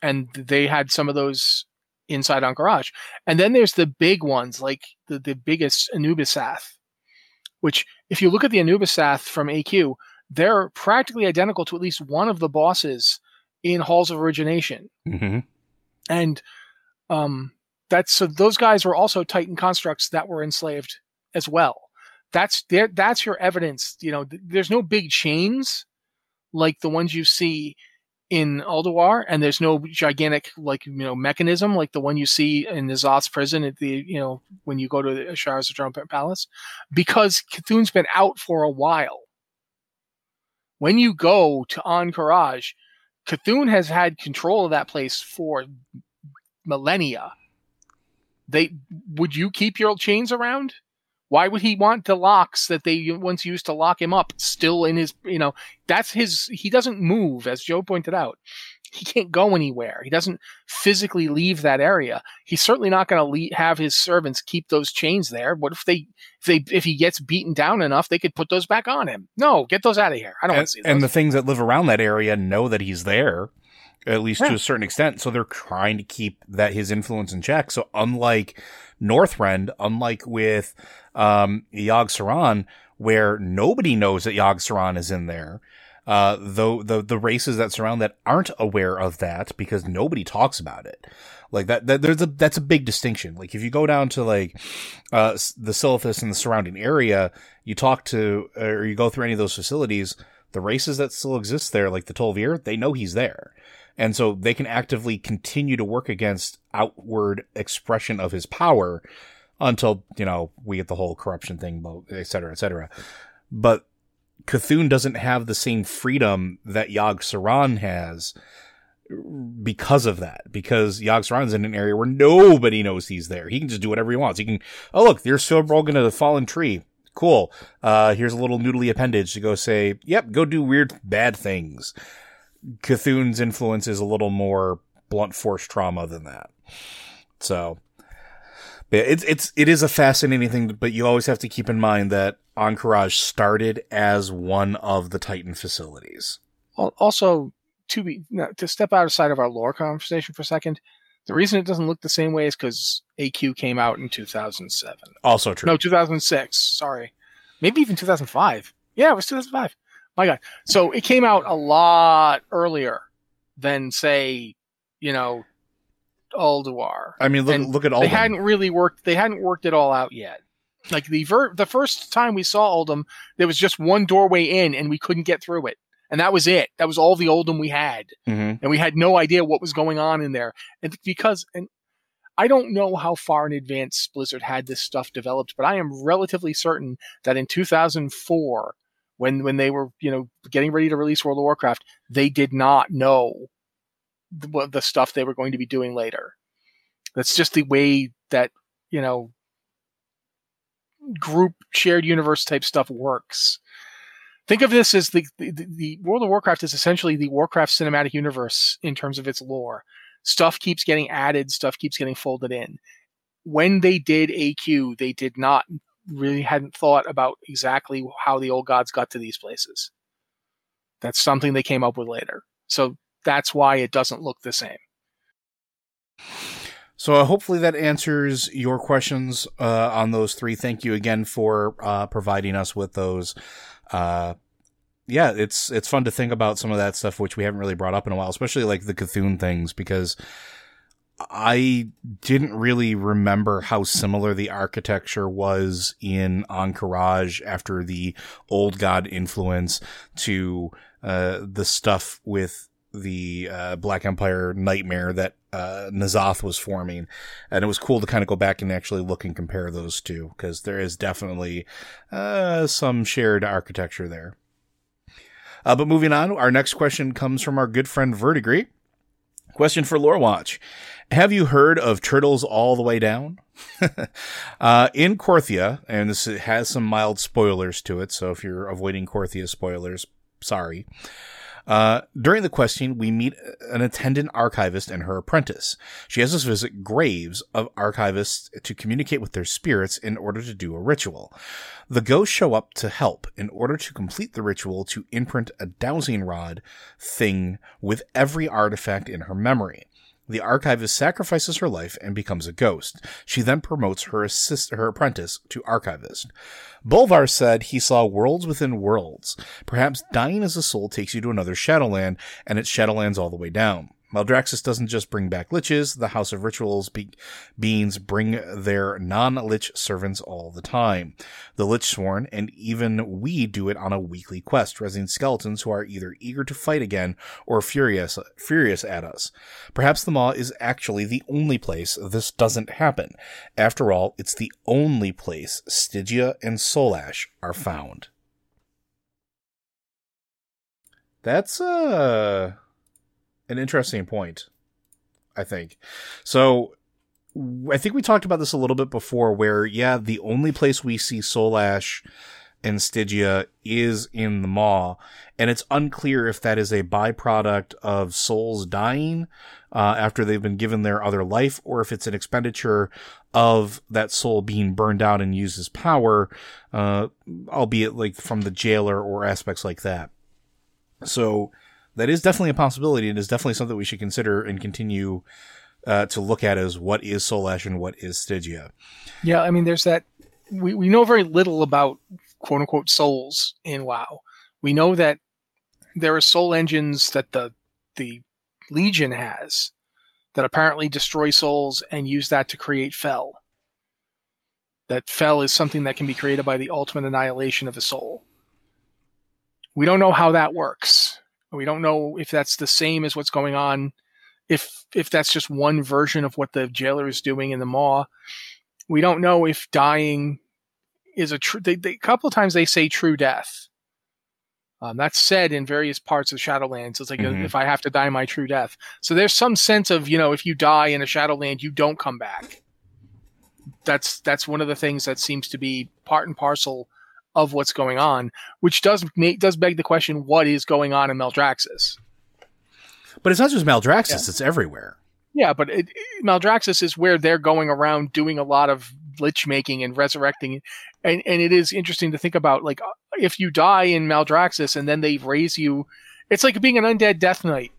S2: and they had some of those inside Ahn'Qiraj. And then there's the big ones, like the, the biggest Anubisath, which, if you look at the Anubisath from AQ, they're practically identical to at least one of the bosses in Halls of Origination.
S1: Mm-hmm.
S2: And um, that's so those guys were also Titan constructs that were enslaved as well. That's there. That's your evidence. You know, th- there's no big chains like the ones you see in Ulduar, and there's no gigantic like you know mechanism like the one you see in the prison at the you know when you go to the Ashar's Trumpet Palace, because C'Thun's been out for a while. When you go to Ahn'Qiraj, C'Thun has had control of that place for millennia. They would you keep your chains around? Why would he want the locks that they once used to lock him up still in his, you know, that's his, he doesn't move, as Joe pointed out. He can't go anywhere. He doesn't physically leave that area. He's certainly not going to have his servants keep those chains there. What if they, if they, if he gets beaten down enough, they could put those back on him? No, get those out of here. I don't want
S1: And,
S2: to see those.
S1: and the things that live around that area know that he's there, at least to a certain extent. So they're trying to keep that his influence in check. So unlike Northrend, unlike with um, Yogg Saron, where nobody knows that Yogg Saron is in there, uh, though the the races that surround that aren't aware of that because nobody talks about it. Like that, that there's a that's a big distinction. Like if you go down to like uh, the Silithus and the surrounding area, you talk to or you go through any of those facilities, the races that still exist there, like the Tol'vir, they know he's there. And so they can actively continue to work against outward expression of his power until, you know, we get the whole corruption thing, et cetera, et cetera. But C'Thun doesn't have the same freedom that Yogg Saron has because of that. Because Yogg Saron's in an area where nobody knows he's there. He can just do whatever he wants. He can, oh look, there's Silbrog in a fallen tree. Cool. Uh, here's a little noodly appendage to go say, yep, go do weird, bad things. C'Thun's influence is a little more blunt force trauma than that. So, it's it's it is a fascinating thing, but you always have to keep in mind that Ahn'Qiraj started as one of the Titan facilities.
S2: Also to be to step outside of side of our lore conversation for a second the reason it doesn't look the same way is because aq came out in 2007
S1: Also true.
S2: no 2006 sorry. Maybe even 2005 yeah it was 2005 my god. So it came out a lot earlier than say you know Ulduar.
S1: I mean, look
S2: And
S1: look at all.
S2: they hadn't really worked they hadn't worked it all out yet. Like the ver- the first time we saw Uldum there was just one doorway in and we couldn't get through it. And that was it. That was all the Uldum we had.
S1: Hmm
S2: and we had no idea what was going on in there. And because and i don't know how far in advance blizzard had this stuff developed but i am relatively certain that in 2004 when when they were you know getting ready to release world of warcraft they did not know the, the stuff they were going to be doing later that's just the way that you know group shared universe type stuff works think of this as the, the the World of Warcraft is essentially the Warcraft cinematic universe in terms of its lore. Stuff keeps getting added, stuff keeps getting folded in. When they did AQ, they did not really hadn't thought about exactly how the old gods got to these places. That's something they came up with later. So that's why it doesn't look the same.
S1: So uh, hopefully that answers your questions uh, on those three. Thank you again for uh, providing us with those. Uh, yeah, it's it's fun to think about some of that stuff which we haven't really brought up in a while, especially like the C'Thun things, because I didn't really remember how similar the architecture was in Ahn'Qiraj after the old god influence to uh, the stuff with the uh, Black Empire nightmare that uh, N'Zoth was forming. And it was cool to kind of go back and actually look and compare those two because there is definitely uh, some shared architecture there. Uh, but moving on, our next question comes from our good friend Verdigree. Question for Lore Watch. Have you heard of Turtles All the Way Down? uh, in Korthia, and this has some mild spoilers to it, so if you're avoiding Korthia spoilers, sorry. Uh, during the questing, we meet an attendant archivist and her apprentice. She has us visit graves of archivists to communicate with their spirits in order to do a ritual. The ghosts show up to help in order to complete the ritual to imprint a dowsing rod thing with every artifact in her memory. The archivist sacrifices her life and becomes a ghost. She then promotes her assist, her apprentice to archivist. Bolvar said he saw worlds within worlds. Perhaps dying as a soul takes you to another Shadowland, and it's Shadowlands all the way down. Maldraxxus doesn't just bring back liches, the House of Rituals be- beings bring their non-lich servants all the time. The lich sworn, and even we do it on a weekly quest, raising skeletons who are either eager to fight again or furious, furious at us. Perhaps the Maw is actually the only place this doesn't happen. After all, it's the only place Stygia and Soul Ash are found. That's, uh, an interesting point. I think. So I think we talked about this a little bit before where yeah, the only place we see Soul Ash and Stygia is in the Maw, and it's unclear if that is a byproduct of souls dying uh, after they've been given their other life, or if it's an expenditure of that soul being burned out and used as power, uh, albeit like from the jailer or aspects like that. So that is definitely a possibility and is definitely something we should consider and continue uh, to look at as what is Soul Ash and what is Stygia.
S2: Yeah, I mean, there's that. We, we know very little about quote unquote souls in WoW. We know that there are soul engines that the the Legion has that apparently destroy souls and use that to create fel. That Fel is something that can be created by the ultimate annihilation of a soul. We don't know how that works. We don't know if that's the same as what's going on, if if that's just one version of what the jailer is doing in the maw. We don't know if dying is a true. A couple of times they say true death. Um, that's said in various parts of Shadowlands. It's like mm-hmm. if I have to die my true death. So there's some sense of you know if you die in a Shadowland, you don't come back. That's that's one of the things that seems to be part and parcel of what's going on, which does make, does beg the question: what is going on in Maldraxxus?
S1: But it's not just Maldraxxus; yeah. it's everywhere.
S2: Yeah, but it, it, Maldraxxus is where they're going around doing a lot of lich making and resurrecting, and and it is interesting to think about like uh, if you die in Maldraxxus and then they raise you, it's like being an undead death knight.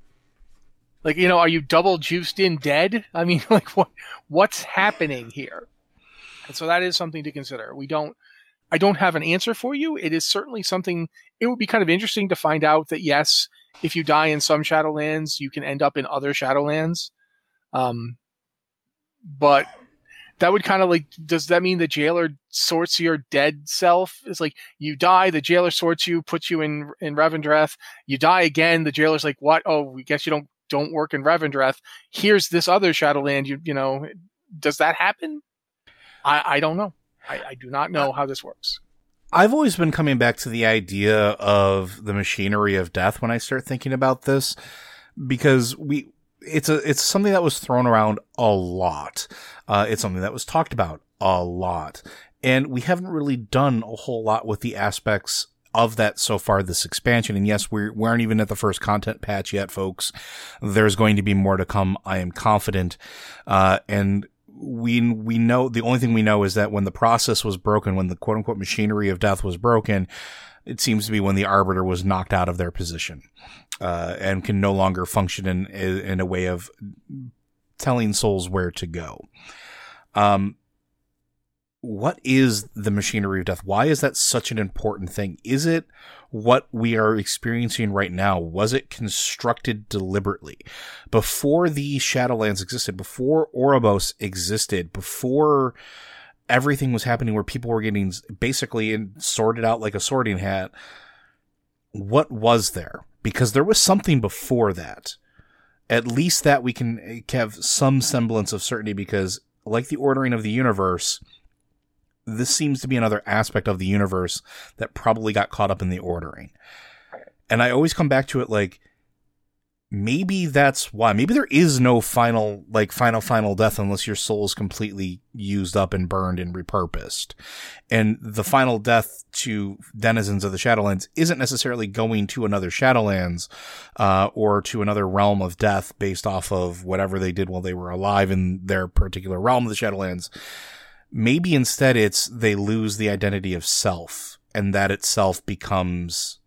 S2: Like you know, are you double juiced in dead? I mean, like what what's happening here? And so that is something to consider. We don't I don't have an answer for you. It is certainly something, it would be kind of interesting to find out that yes, if you die in some Shadowlands, you can end up in other Shadowlands. Um, but that would kind of like, does that mean the jailer sorts your dead self? It's like you die, the jailer sorts you, puts you in in Revendreth. You die again, the jailer's like, what? Oh, we guess you don't don't work in Revendreth. Here's this other Shadowland. You you know, does that happen? I I don't know. I, I do not know how this works.
S1: I've always been coming back to the idea of the machinery of death when I start thinking about this, because we it's a it's something that was thrown around a lot. Uh, it's something that was talked about a lot, and we haven't really done a whole lot with the aspects of that so far this expansion. And yes, we're, we aren't even at the first content patch yet, folks. There's going to be more to come. I am confident. Uh, and we we know the only thing we know is that when the process was broken, when the quote unquote machinery of death was broken, it seems to be when the arbiter was knocked out of their position uh, and can no longer function in in a way of telling souls where to go. Um, what is the machinery of death? Why is that such an important thing? Is it what we are experiencing right now? Was it constructed deliberately? Before the Shadowlands existed, before Oribos existed, before everything was happening where people were getting basically sorted out like a sorting hat, what was there? Because there was something before that. At least that we can eh, have some semblance of certainty because like the ordering of the universe, this seems to be another aspect of the universe that probably got caught up in the ordering. And I always come back to it like maybe that's why. Maybe there is no final, like final, final death unless your soul is completely used up and burned and repurposed. And the final death to denizens of the Shadowlands isn't necessarily going to another Shadowlands, uh, or to another realm of death based off of whatever they did while they were alive in their particular realm of the Shadowlands. Maybe instead it's they lose the identity of self and that itself becomes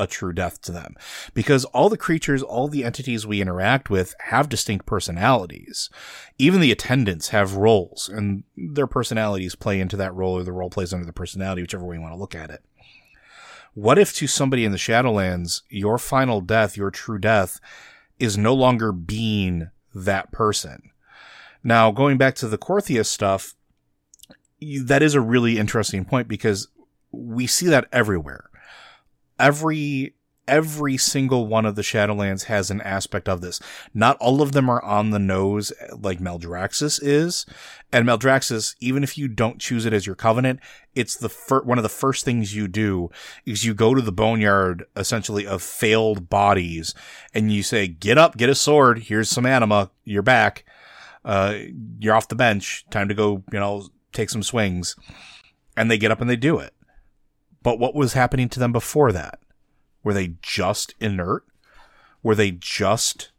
S1: a true death to them because all the creatures, all the entities we interact with have distinct personalities. Even the attendants have roles and their personalities play into that role or the role plays under the personality, whichever way you want to look at it. What if to somebody in the Shadowlands, your final death, your true death is no longer being that person? Now, going back to the Korthia stuff, that is a really interesting point because we see that everywhere every every single one of the Shadowlands has an aspect of this. Not all of them are on the nose like Maldraxxus is. And Maldraxxus, even if you don't choose it as your covenant, it's the fir- one of the first things you do is you go to the boneyard essentially of failed bodies and you say, get up, get a sword. Here's some anima. You're back. Uh, you're off the bench. Time to go, you know, take some swings. And they get up and they do it. But what was happening to them before that? Were they just inert? Were they just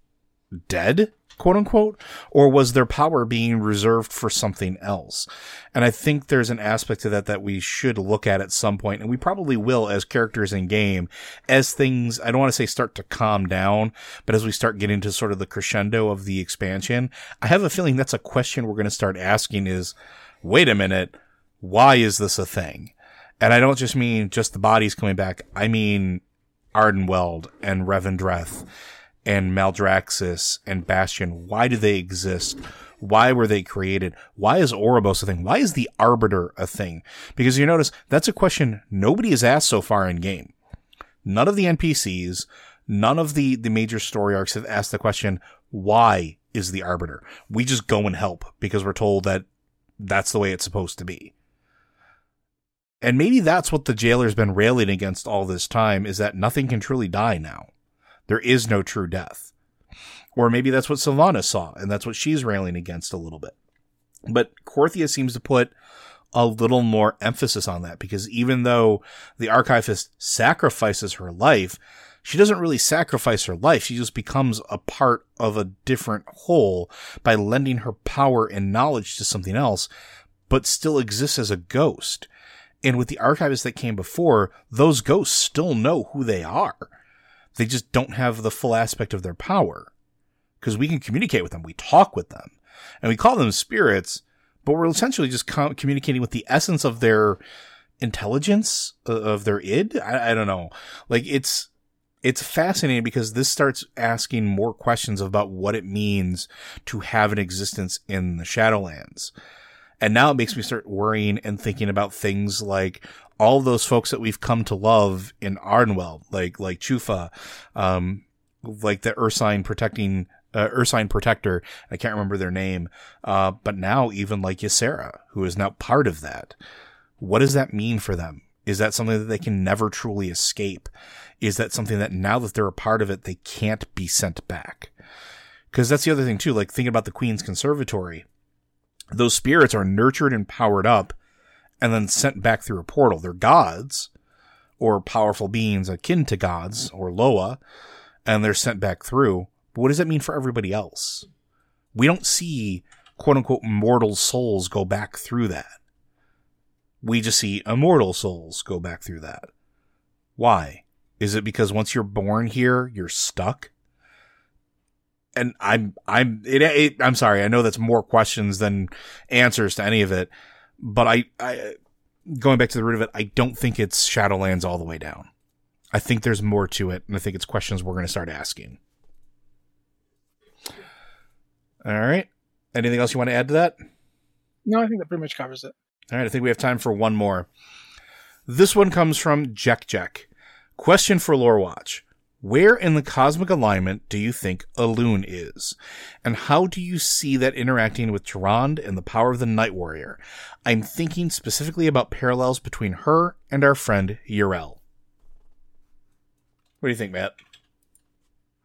S1: dead, quote unquote? Or was their power being reserved for something else? And I think there's an aspect to that that we should look at at some point, and we probably will as characters in game, as things, I don't want to say start to calm down, but as we start getting to sort of the crescendo of the expansion, I have a feeling that's a question we're going to start asking is, wait a minute, why is this a thing? And I don't just mean just the bodies coming back. I mean Ardenweald and Revendreth and Maldraxxus and Bastion. Why do they exist? Why were they created? Why is Oribos a thing? Why is the Arbiter a thing? Because you notice that's a question nobody has asked so far in game. None of the NPCs, none of the, the major story arcs have asked the question, why is the Arbiter? We just go and help because we're told that that's the way it's supposed to be. And maybe that's what the jailer's been railing against all this time is that nothing can truly die now. There is no true death. Or maybe that's what Sylvanas saw, and that's what she's railing against a little bit. But Korthia seems to put a little more emphasis on that because even though the archivist sacrifices her life, she doesn't really sacrifice her life. She just becomes a part of a different whole by lending her power and knowledge to something else, but still exists as a ghost. And with the archivists that came before, those ghosts still know who they are. They just don't have the full aspect of their power. Because we can communicate with them, we talk with them, and we call them spirits, but we're essentially just com- communicating with the essence of their intelligence, uh, of their id. I, I don't know. Like it's, it's fascinating because this starts asking more questions about what it means to have an existence in the Shadowlands. And now it makes me start worrying and thinking about things like all those folks that we've come to love in Ardenweald, like, like Choofa, um, like the Ursine protecting, uh, Ursine protector. I can't remember their name. Uh, but now even like Ysera, who is now part of that. What does that mean for them? Is that something that they can never truly escape? Is that something that now that they're a part of it, they can't be sent back? Cause that's the other thing too, like thinking about the Queen's Conservatory those spirits are nurtured and powered up and then sent back through a portal. They're gods or powerful beings akin to gods or Loa, and they're sent back through. But what does that mean for everybody else? We don't see quote unquote mortal souls go back through that. We just see immortal souls go back through that. Why? Is it because once you're born here, you're stuck? and I'm I'm it, it, I'm sorry. I know that's more questions than answers to any of it, but I I going back to the root of it, I don't think it's Shadowlands all the way down. I think there's more to it, and I think it's questions we're going to start asking. All right. Anything else you want to add to that?
S2: No, I think that pretty much covers it.
S1: All right. I think we have time for one more. This one comes from Jack Jack. Question for Lore Watch. Where in the cosmic alignment do you think Elune is? And how do you see that interacting with Tyrande and the power of the Night Warrior? I'm thinking specifically about parallels between her and our friend Yrel. What do you think, Matt?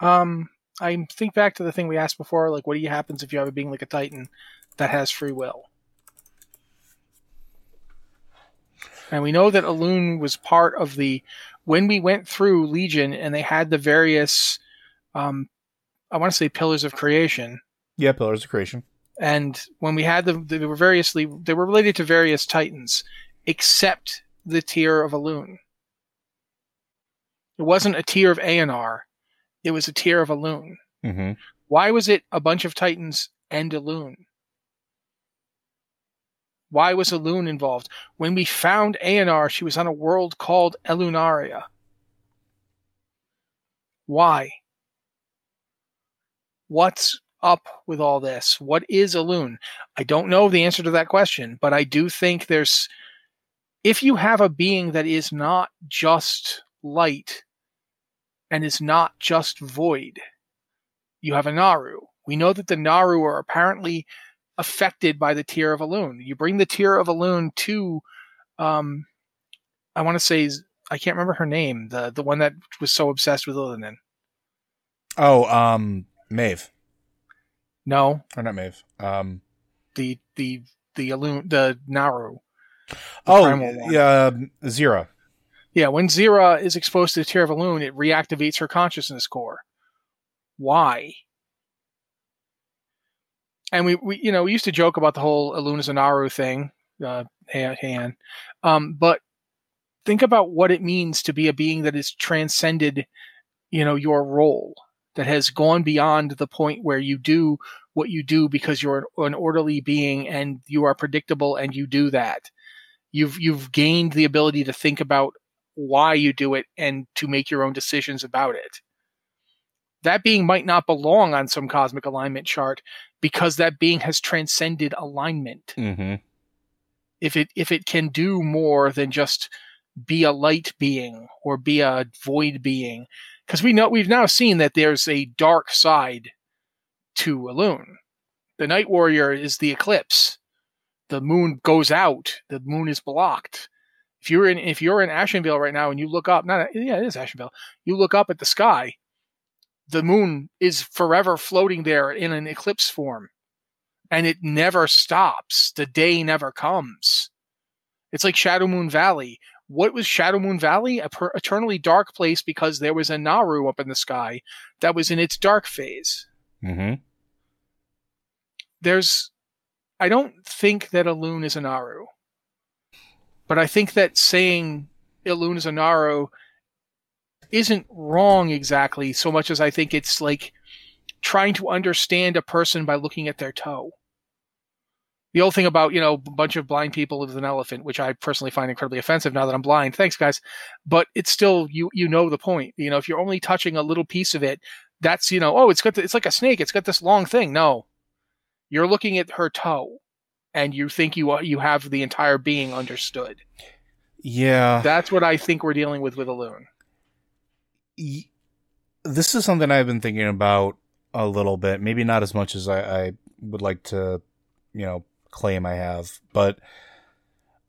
S2: Um, I think back to the thing we asked before, like what do you happens if you have a being like a Titan that has free will? And we know that Elune was part of the when we went through Legion and they had the various um I want to say pillars of creation.
S1: Yeah, pillars of creation.
S2: And when we had them they were variously they were related to various Titans, except the tear of Elune. It wasn't a tear of Eonar. It was a tear of Elune.
S1: Mm-hmm.
S2: Why was it a bunch of Titans and Elune? Why was Elune involved? When we found Eonar, she was on a world called Elunaria. Why? What's up with all this? What is Elune? I don't know the answer to that question, but I do think there's. If you have a being that is not just light and is not just void, you have a Naaru. We know that the Naaru are apparently affected by the tear of Elune. You bring the tear of Elune to, um, I want to say, I can't remember her name, the the one that was so obsessed with Illidan.
S1: Oh, um, Maiev.
S2: No,
S1: Or not Maiev. Um,
S2: the the the Elune, the Naaru. The
S1: oh, yeah, um, Xe'ra.
S2: Yeah, when Xe'ra is exposed to the tear of Elune, it reactivates her consciousness core. Why? And we, we you know, we used to joke about the whole Elune is a Naaru thing, uh. Um, but think about what it means to be a being that has transcended, you know, your role, that has gone beyond the point where you do what you do because you're an orderly being and you are predictable and you do that. You've you've gained the ability to think about why you do it and to make your own decisions about it. That being might not belong on some cosmic alignment chart because that being has transcended alignment.
S1: Mm-hmm.
S2: If it if it can do more than just be a light being or be a void being, because we know we've now seen that there's a dark side to Elune. The Night Warrior is the eclipse. The moon goes out. The moon is blocked. If you're in if you're in Ashenvale right now and you look up, not yeah, it is Ashenvale. You look up at the sky, the moon is forever floating there in an eclipse form, and it never stops. The day never comes. It's like Shadow Moon Valley. What was Shadow Moon Valley? A per- eternally dark place because there was a Naaru up in the sky that was in its dark phase.
S1: Mm-hmm.
S2: There's, I don't think that Elune is a Naaru, but I think that saying Elune is a Naaru isn't wrong exactly so much as I think it's like trying to understand a person by looking at their toe. The old thing about, you know, a bunch of blind people with an elephant, which I personally find incredibly offensive now that I'm blind. Thanks, guys. But it's still you you know the point. You know, if you're only touching a little piece of it, that's, you know, oh, it's got the, it's like a snake, it's got this long thing. No. You're looking at her toe and you think you you have the entire being understood.
S1: Yeah.
S2: That's what I think we're dealing with with a
S1: y- this is something I've been thinking about a little bit. Maybe not as much as I, I would like to, you know, claim I have, but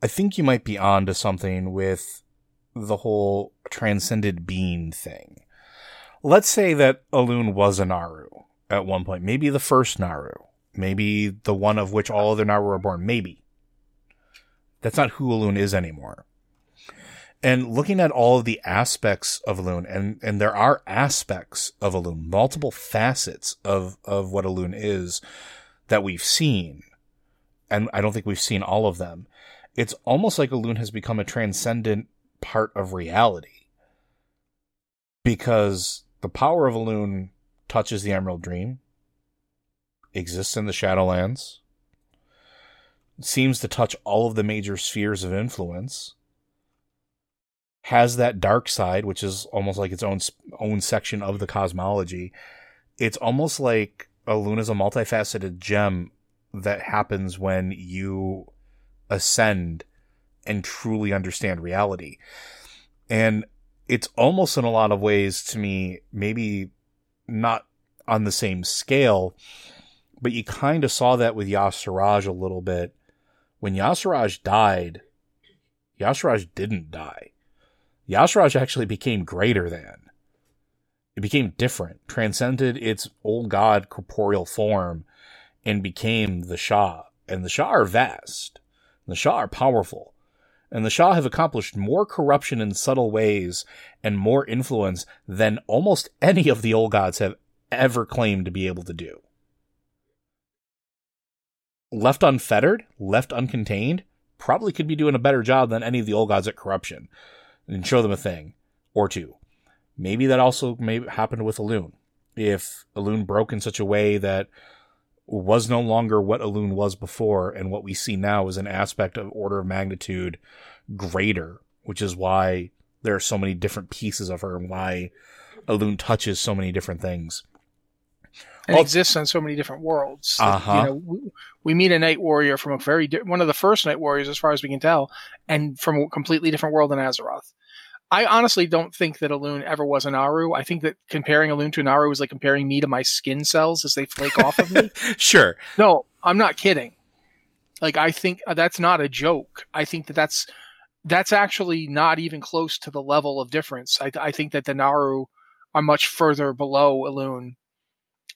S1: I think you might be onto something with the whole transcended being thing. Let's say that Elune was a Naaru at one point, maybe the first Naaru, maybe the one of which all other Naaru are born, maybe. That's not who Elune is anymore and looking at all of the aspects of Elune, and and there are aspects of Elune, multiple facets of of what Elune is that we've seen, and I don't think we've seen all of them. It's almost like Elune has become a transcendent part of reality because the power of Elune touches the Emerald Dream, exists in the Shadowlands, seems to touch all of the major spheres of influence has that dark side, which is almost like its own own section of the cosmology. It's almost like Elune is a multifaceted gem that happens when you ascend and truly understand reality. And it's almost in a lot of ways to me, maybe not on the same scale, but you kind of saw that with Y'Shaarj a little bit. When Y'Shaarj died, Y'Shaarj didn't die. Y'Shaarj actually became greater than. It became different, transcended its old god corporeal form, and became the Sha. And the Sha are vast. The Sha are powerful. And the Sha have accomplished more corruption in subtle ways and more influence than almost any of the old gods have ever claimed to be able to do. Left unfettered, left uncontained, probably could be doing a better job than any of the old gods at corruption and show them a thing or two. Maybe that also may happen with Elune. If Elune broke in such a way that was no longer what Elune was before, and what we see now is an aspect of order of magnitude greater, which is why there are so many different pieces of her and why Elune touches so many different things.
S2: And exists on so many different worlds.
S1: Uh-huh.
S2: You know, we, we meet a night warrior from a very di- one of the first night warriors, as far as we can tell, and from a completely different world than Azeroth. I honestly don't think that Elune ever was a Naaru. I think that comparing Elune to a Naaru is like comparing me to my skin cells as they flake off of me.
S1: Sure.
S2: No, I'm not kidding. Like I think uh, that's not a joke. I think that that's that's actually not even close to the level of difference. I, I think that the Naaru are much further below Elune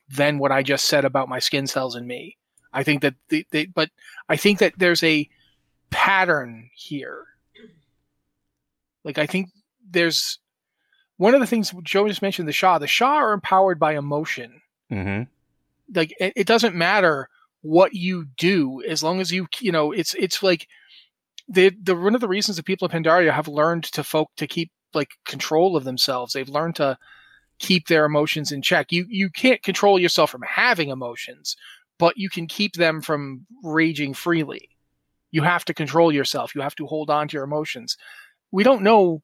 S2: than what I just said about my skin cells and me. I think that the, the but I think that there's a pattern here. Like I think there's one of the things Joe just mentioned the Sha. The Sha are empowered by emotion.
S1: Mm-hmm.
S2: Like it, it doesn't matter what you do as long as you you know it's it's like the the one of the reasons that people of Pandaria have learned to folk to keep like control of themselves. They've learned to keep their emotions in check. You you can't control yourself from having emotions, but you can keep them from raging freely. You have to control yourself. You have to hold on to your emotions. We don't know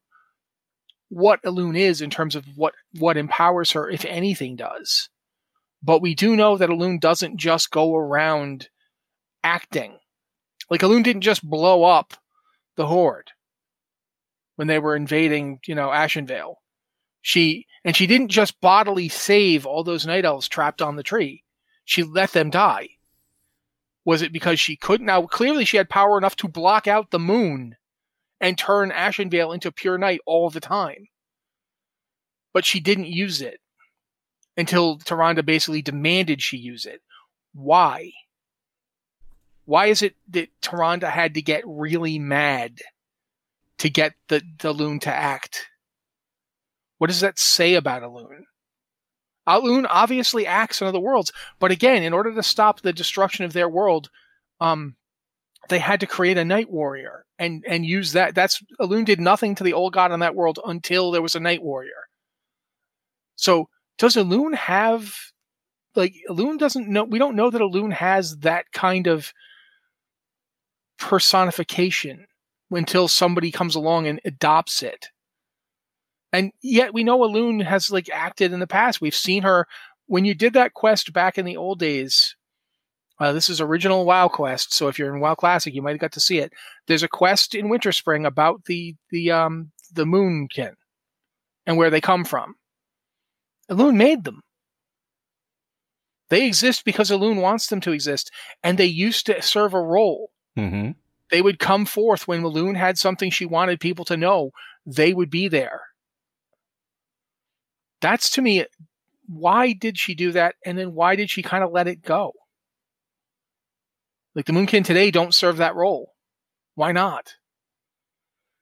S2: what Elune is in terms of what what empowers her, if anything does. But we do know that Elune doesn't just go around acting. Like Elune didn't just blow up the Horde when they were invading, you know, Ashenvale. She and she didn't just bodily save all those night elves trapped on the tree. She let them die. Was it because she couldn't? Now clearly she had power enough to block out the moon and turn Ashenvale into pure night all the time. But she didn't use it until Tyrande basically demanded she use it. Why? Why is it that Tyrande had to get really mad to get the, the loon to act? What does that say about Elune? A loon obviously acts in other worlds, but again, in order to stop the destruction of their world, um, they had to create a night warrior and and use that. That's Elune did nothing to the old god in that world until there was a night warrior. So does Elune have like Elune doesn't know we don't know that Elune has that kind of personification until somebody comes along and adopts it. And yet we know Elune has like acted in the past. We've seen her when you did that quest back in the old days. Uh, this is original WoW quest, so if you're in WoW Classic, you might have got to see it. There's a quest in Winterspring about the the um the Moonkin and where they come from. Elune made them. They exist because Elune wants them to exist, and they used to serve a role.
S1: Mm-hmm.
S2: They would come forth when Elune had something she wanted people to know. They would be there. That's to me, why did she do that? And then why did she kind of let it go? Like the Moonkin today don't serve that role. Why not?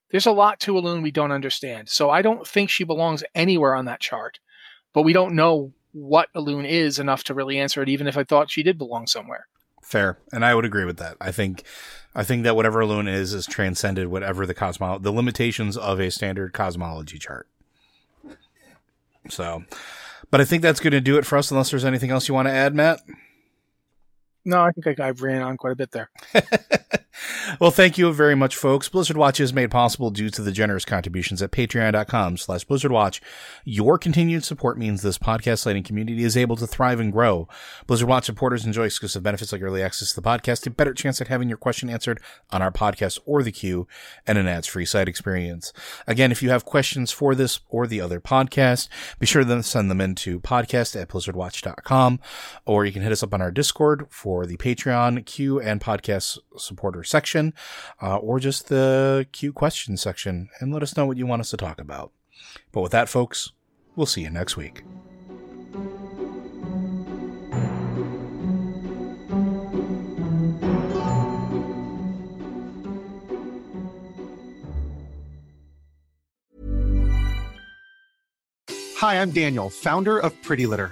S2: There's a lot to Elune we don't understand. So I don't think she belongs anywhere on that chart. But we don't know what Elune is enough to really answer it, even if I thought she did belong somewhere.
S1: Fair, and I would agree with that. I think, I think that whatever Elune is is transcended whatever the cosmo the limitations of a standard cosmology chart. So, but I think that's going to do it for us. Unless there's anything else you want to add, Matt.
S2: No, I think I, I ran on quite a bit there.
S1: well, thank you very much, folks. Blizzard Watch is made possible due to the generous contributions at patreon.com slash Blizzard Watch. Your continued support means this podcast lighting community is able to thrive and grow. Blizzard Watch supporters enjoy exclusive benefits like early access to the podcast, a better chance at having your question answered on our podcast or the queue, and an ads-free site experience. Again, if you have questions for this or the other podcast, be sure to send them in to podcast at blizzardwatch.com, or you can hit us up on our Discord for the Patreon queue and podcast supporter section, uh, or just the Q question section, and let us know what you want us to talk about. But with that, folks, We'll see you next week.
S3: Hi, I'm Daniel, founder of Pretty Litter.